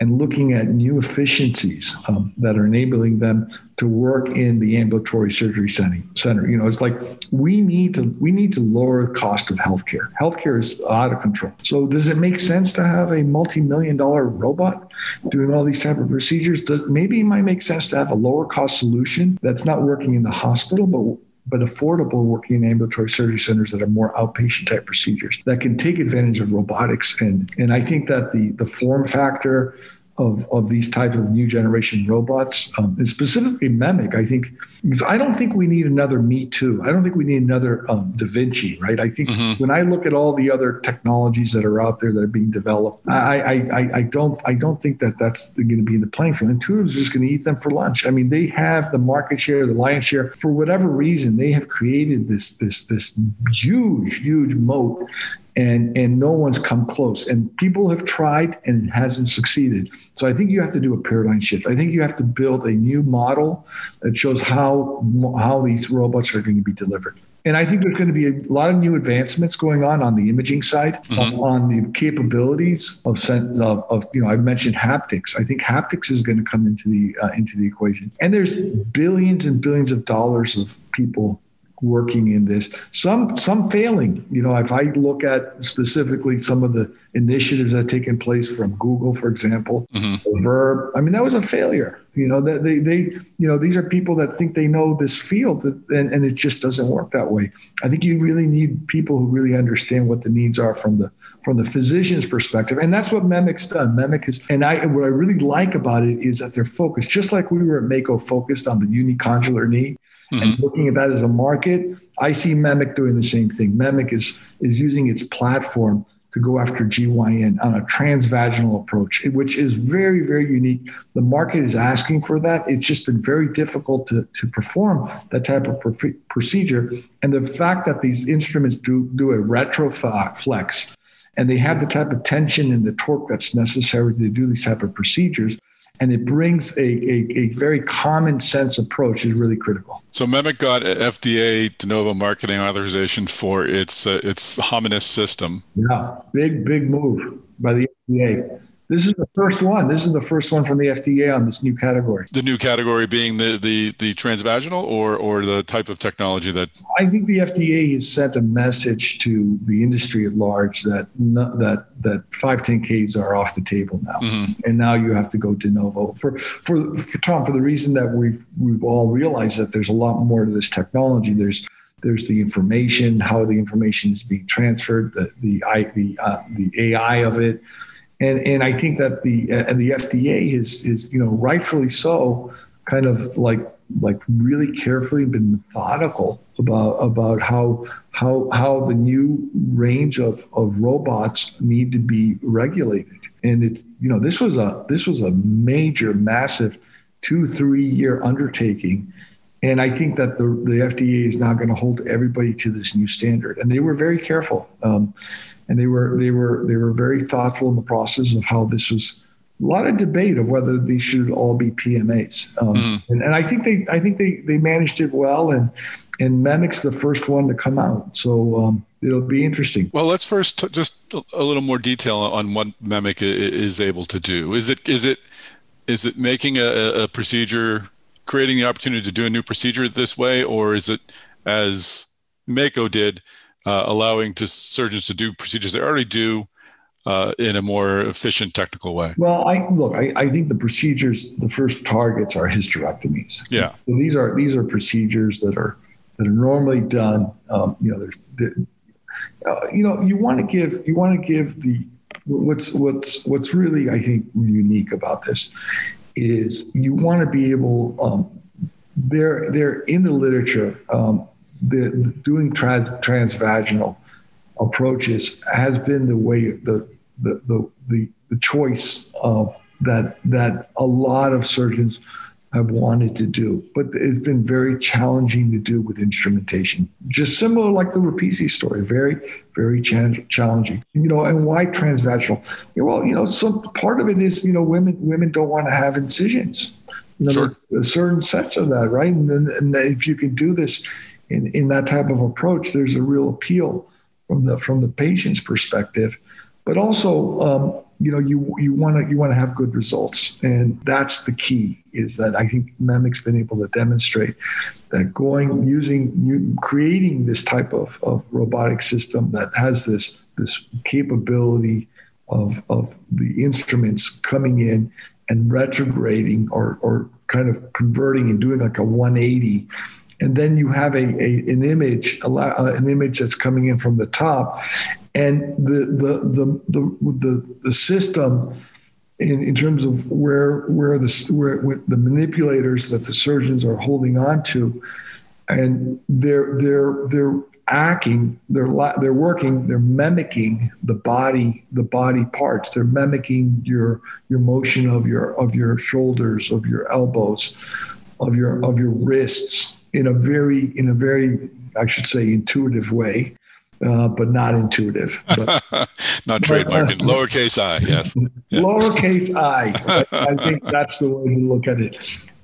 and looking at new efficiencies um, that are enabling them to work in the ambulatory surgery center. You know, it's like we need to we need to lower the cost of healthcare. Healthcare is out of control. So does it make sense to have a multi-million dollar robot doing all these type of procedures? Does maybe it might make sense to have a lower cost solution that's not working in the hospital, but but affordable working in ambulatory surgery centers that are more outpatient type procedures that can take advantage of robotics. And, and I think that the, the form factor, of, of these type of new generation robots, um, and specifically Memic, I think, because I don't think we need another Me Too. I don't think we need another um, Da Vinci, right? I think mm-hmm. when I look at all the other technologies that are out there that are being developed, I, I, I, I don't I don't think that that's going to be in the playing field. Intuitive is just going to eat them for lunch. I mean, they have the market share, the lion's share. For whatever reason, they have created this this this huge huge moat and and no one's come close. And people have tried and it hasn't succeeded. So i think you have to do a paradigm shift. I think you have to build a new model that shows how how these robots are going to be delivered. And i think there's going to be a lot of new advancements going on on the imaging side mm-hmm. on the capabilities of, of, of you know i mentioned haptics. I think haptics is going to come into the uh, into the equation. And there's billions and billions of dollars of people working in this. Some some failing. You know, if I look at specifically some of the initiatives that have taken place from Google, for example, mm-hmm. Verb. I mean, that was a failure. You know, that they they you know these are people that think they know this field, and, and it just doesn't work that way. I think you really need people who really understand what the needs are from the from the physician's perspective, and that's what MEMIC's done. MEMIC is, and I what I really like about it is that they're focused, just like we were at Mako focused on the unicondylar knee mm-hmm. and looking at that as a market. I see MEMIC doing the same thing. MEMIC is is using its platform to go after GYN on a transvaginal approach, which is very, very unique. The market is asking for that. It's just been very difficult to, to perform that type of procedure. And the fact that these instruments do, do a retroflex and they have the type of tension and the torque that's necessary to do these type of procedures and it brings a, a, a, very common sense approach is really critical. So MEMIC got FDA de novo marketing authorization for its uh, its Hominis system. Yeah, big big move by the FDA. This is the first one. This is the first one from the FDA on this new category. The new category being the the, the transvaginal or or the type of technology that I think the FDA has sent a message to the industry at large that that that 510Ks are off the table now. Mm-hmm. And now you have to go de novo. For, for for Tom for the reason that we've we've all realized that there's a lot more to this technology. There's there's the information, how the information is being transferred, the the I, the uh, the AI of it and and I think that the and the FDA is is you know rightfully so, kind of like like really carefully been methodical about about how how how the new range of of robots need to be regulated. And it's you know this was a this was a major massive two three year undertaking. And I think that the, the FDA is now going to hold everybody to this new standard. And they were very careful, um, and they were they were they were very thoughtful in the process of how this was. A lot of debate of whether these should all be PMAs, um, mm. and, and, I think they I think they they managed it well, and and Memic's the first one to come out, so um, it'll be interesting. Well, let's first t- just a little more detail on what Memic is able to do. Is it is it is it making a, a procedure creating the opportunity to do a new procedure this way, or is it as Mako did, uh, allowing to surgeons to do procedures they already do uh, in a more efficient technical way? Well, I look. I, I, think the procedures, the first targets are hysterectomies. Yeah. So these are these are procedures that are that are normally done. Um, you know, they're, uh, you know, you want to give you want to give the what's what's what's really I think unique about this is you want to be able um, they're they're in the literature um, the, doing trans, transvaginal approaches has been the way the the the, the, the choice of that that a lot of surgeons have wanted to do, but it's been very challenging to do with instrumentation. Just similar like the Rapisi story, very, very challenging. You know, and why transvaginal? Well, you know, some part of it is you know women women don't want to have incisions. You know, sure. certain sets of that, right? And, and if you can do this in, in that type of approach, there's a real appeal from the from the patient's perspective, but also um, you know you you want to you want to have good results. And that's the key is that i think memic's been able to demonstrate that going using creating this type of, of robotic system that has this this capability of of the instruments coming in and retrograding or or kind of converting and doing like a 180 and then you have a, a an image a, uh, an image that's coming in from the top. And the the the the the, the system in, in terms of where where the where, where the manipulators that the surgeons are holding on to and they're they're they're acting they're they're working they're mimicking the body the body parts. They're mimicking your your motion of your of your shoulders of your elbows of your of your wrists in a very in a very i should say intuitive way uh, but not intuitive. But, not trademarking. Uh, lowercase i, yes. Yeah. Lowercase i. I think that's the way to look at it.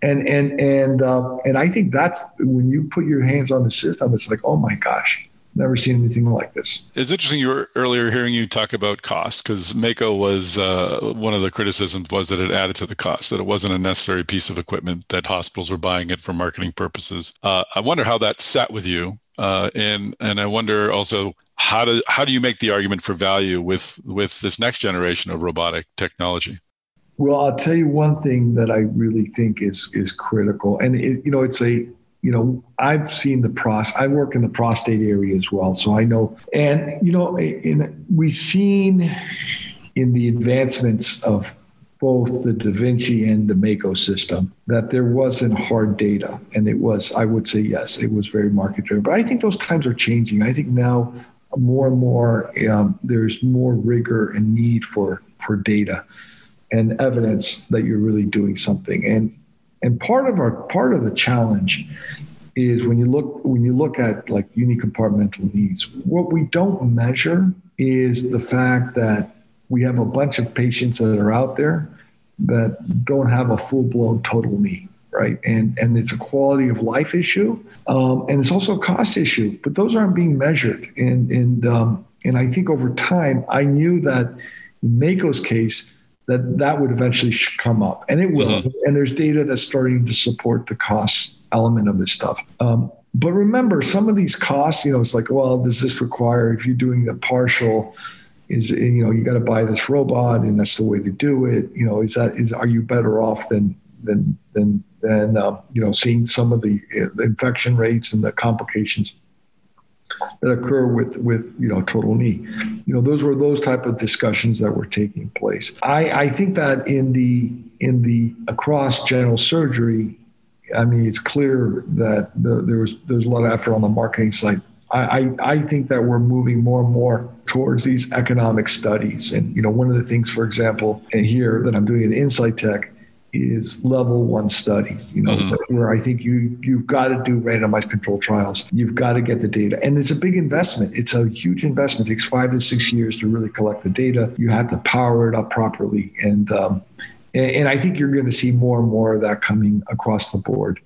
And and and uh, and I think that's when you put your hands on the system, it's like, oh my gosh, never seen anything like this. It's interesting. You were earlier hearing you talk about cost because Mako was uh, one of the criticisms was that it added to the cost, that it wasn't a necessary piece of equipment, that hospitals were buying it for marketing purposes. Uh, I wonder how that sat with you uh, and and I wonder also how do how do you make the argument for value with with this next generation of robotic technology? Well, I'll tell you one thing that I really think is is critical, and it, you know, it's a you know, I've seen the pros. I work in the prostate area as well, so I know. And you know, in, we've seen in the advancements of both the Da Vinci and the Mako system that there wasn't hard data. And it was, I would say, yes, it was very market driven. But I think those times are changing. I think now more and more um, there's more rigor and need for, for data and evidence that you're really doing something. And and part of our part of the challenge is when you look when you look at like unicompartmental needs, what we don't measure is the fact that we have a bunch of patients that are out there that don't have a full blown total knee, right? And and it's a quality of life issue, um, and it's also a cost issue. But those aren't being measured, and and um, and I think over time, I knew that in Mako's case that that would eventually come up, and it will. Mm-hmm. And there's data that's starting to support the cost element of this stuff. Um, but remember, some of these costs, you know, it's like, well, does this require if you're doing a partial is you know you got to buy this robot and that's the way to do it you know is that is are you better off than than than than uh, you know seeing some of the, uh, infection rates and the complications that occur with with you know total knee. You know, those were those type of discussions that were taking place. I, I think that in the in the across general surgery, I mean, it's clear that the, there was there's a lot of effort on the marketing side. I, I, I think that we're moving more and more towards these economic studies. And you know, one of the things, for example, here that I'm doing at Insightec is level one studies, you know, mm-hmm. where I think you you've got to do randomized control trials. You've got to get the data. And it's a big investment. It's a huge investment. It takes five to six years to really collect the data. You have to power it up properly. And um, and, and I think you're going to see more and more of that coming across the board.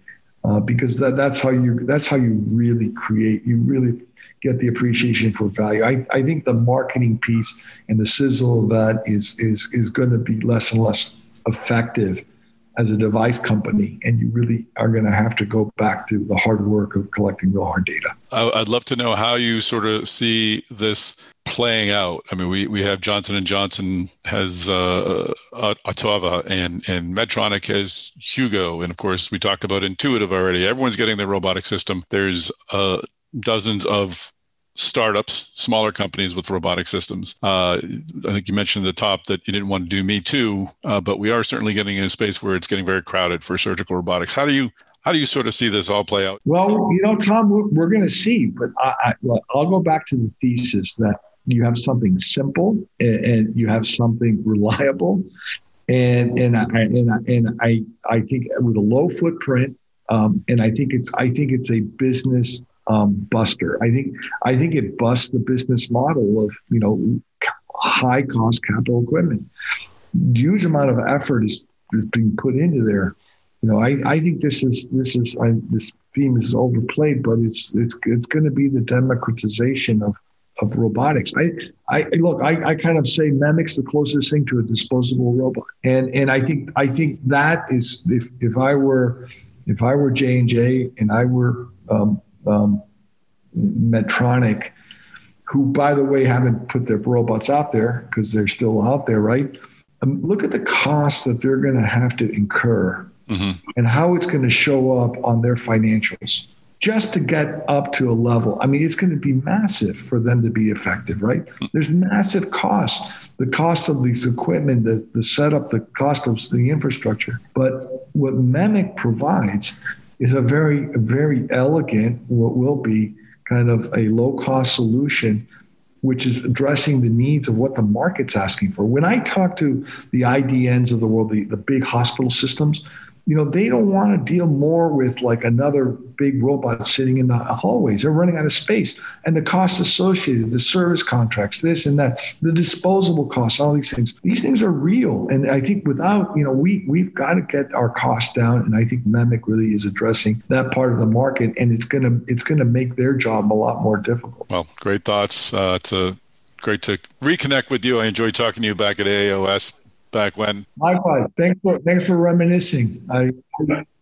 Uh, because that, that's how you that's how you really create you really get the appreciation for value. I, I think the marketing piece and the sizzle of that is is is going to be less and less effective as a device company, and you really are going to have to go back to the hard work of collecting real hard data. I'd love to know how you sort of see this playing out. I mean, we, we have Johnson and Johnson has uh, uh, Ottava and and Medtronic has Hugo, and of course we talked about Intuitive already. Everyone's getting their robotic system. There's uh, dozens of startups, smaller companies with robotic systems. Uh, I think you mentioned at the top that you didn't want to do me too, uh, but we are certainly getting in a space where it's getting very crowded for surgical robotics. How do you how do you sort of see this all play out? Well, you know, Tom, we're, we're going to see, but I, I, I'll go back to the thesis that you have something simple and, and you have something reliable, and and I, and I, and I I think with a low footprint, um, and I think it's I think it's a business um, buster. I think I think it busts the business model of you know high cost capital equipment. Huge amount of effort is is being put into there. You know, I, I think this is this is I, this theme is overplayed, but it's it's it's going to be the democratization of of robotics. I, I look, I, I kind of say Memic's the closest thing to a disposable robot, and and I think I think that is if if I were if I were J and J and I were um, um, Medtronic, who, by the way, haven't put their robots out there because they're still out there, right? Um, look at the costs that they're going to have to incur mm-hmm. and how it's going to show up on their financials just to get up to a level. I mean, it's going to be massive for them to be effective, right? There's massive costs. The cost of these equipment, the, the setup, the cost of the infrastructure. But what MEMIC provides is a very, very elegant, what will be kind of a low cost solution, which is addressing the needs of what the market's asking for. When I talk to the IDNs of the world, the, the big hospital systems, you know, they don't want to deal more with like another big robot sitting in the hallways. They're running out of space. And the costs associated, the service contracts, this and that, the disposable costs, all these things. These things are real. And I think without, you know, we we've got to get our costs down. And I think MEMIC really is addressing that part of the market. And it's gonna it's gonna make their job a lot more difficult. Well, great thoughts. Uh, it's a great to reconnect with you. I enjoyed talking to you back at AAOS back when. Likewise. Thanks for thanks for reminiscing. I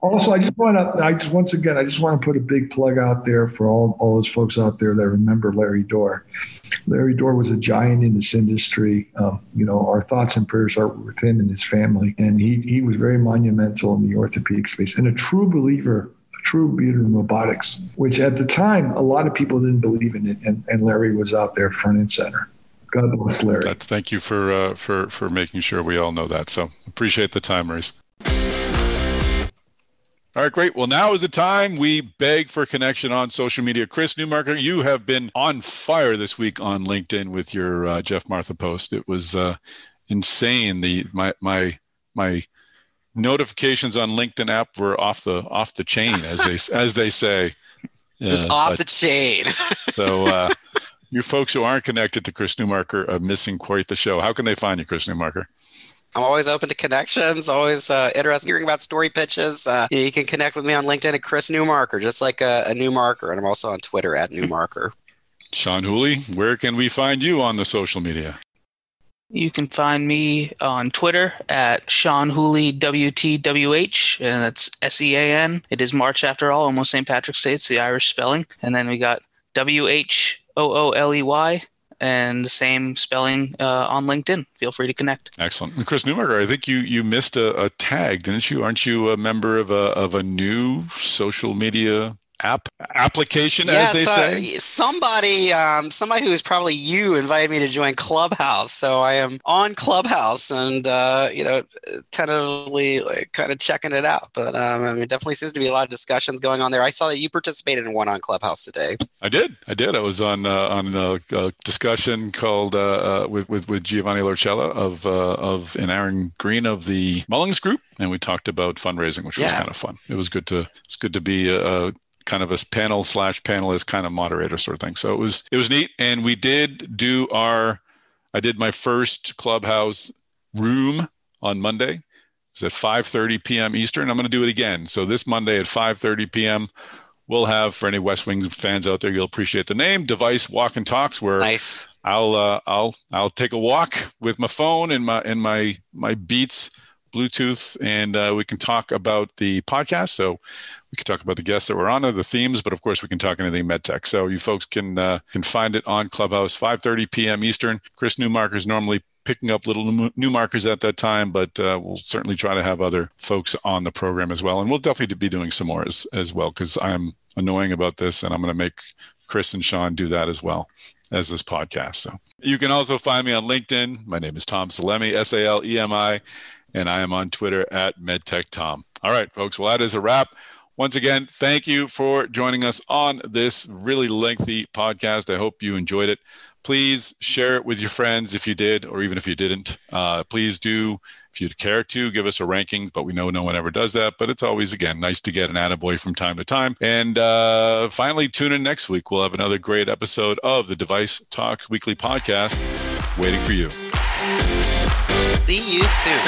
also I just want to I just once again I just want to put a big plug out there for all all those folks out there that remember Larry Dorr. Larry Dorr was a giant in this industry. Um, you know, our thoughts and prayers are with him and his family, and he he was very monumental in the orthopedic space and a true believer true believer in robotics, which at the time a lot of people didn't believe in it, and, and Larry was out there front and center. God bless Larry. That's, thank you for uh, for for making sure we all know that. So appreciate the time, Maurice. All right, great. Well, now is the time we beg for connection on social media. Chris Newmarker, you have been on fire this week on LinkedIn with your uh, Geoff Martha post. It was uh, insane. The my my my notifications on LinkedIn app were off the off the chain, as they as they say. It's off but, the chain. so uh, you folks who aren't connected to Chris Newmarker are missing quite the show. How can they find you, Chris Newmarker? I'm always open to connections, always uh, interested in hearing about story pitches. Uh, you, can connect with me on LinkedIn at Chris Newmarker, just like a, a Newmarker. And I'm also on Twitter at Newmarker. Sean Whooley, where can we find you on the social media? You can find me on Twitter at Sean Whooley WTWH, and that's S E A N. It is March after all, almost St. Patrick's Day. It's the Irish spelling. And then we got WH O O L E Y, and the same spelling uh, on LinkedIn. Feel free to connect. Excellent. And Chris Newmarker, I think you you missed a, a, tag, didn't you? Aren't you a member of a of a new social media app application, yeah, as they so say. Somebody, um, somebody who is probably you, invited me to join Clubhouse. So I am on Clubhouse, and uh, you know, tentatively like kind of checking it out. But um, I mean, definitely seems to be a lot of discussions going on there. I saw that you participated in one on Clubhouse today. I did. I did. I was on uh, on a, a, discussion called uh, uh with, with with Giovanni Lorcella of uh, of and Aaron Green of the Mullings Group, and we talked about fundraising, which yeah. was kind of fun. It was good to it's good to be a, a kind of a panel slash panelist kind of moderator sort of thing. So it was it was neat, and we did do our. I did my first clubhouse room on Monday. It was at 5:30 p.m. Eastern. I'm going to do it again. So this Monday at 5:30 p.m. We'll have for any West Wing fans out there, you'll appreciate the name Device Walk and Talks. Where nice. I'll uh, I'll I'll take a walk with my phone and my and my my Beats Bluetooth, and uh, we can talk about the podcast. So we can talk about the guests that were on the themes, but of course we can talk anything medtech. So you folks can uh, can find it on Clubhouse, 5:30 p.m. Eastern. Chris Newmarker is normally picking up little new markers at that time, but uh, we'll certainly try to have other folks on the program as well, and we'll definitely be doing some more as as well because I'm annoying about this, and I'm going to make Chris and Sean do that as well as this podcast. So you can also find me on LinkedIn. My name is Tom Salemi, S A L E M I and I am on Twitter at MedTechTom. All right, folks. Well, that is a wrap. Once again, thank you for joining us on this really lengthy podcast. I hope you enjoyed it. Please share it with your friends if you did, or even if you didn't. Uh, please do, if you'd care to, give us a ranking, but we know no one ever does that. But it's always, again, nice to get an attaboy from time to time. And uh, finally, tune in next week. We'll have another great episode of the Device Talk Weekly Podcast waiting for you. See you soon.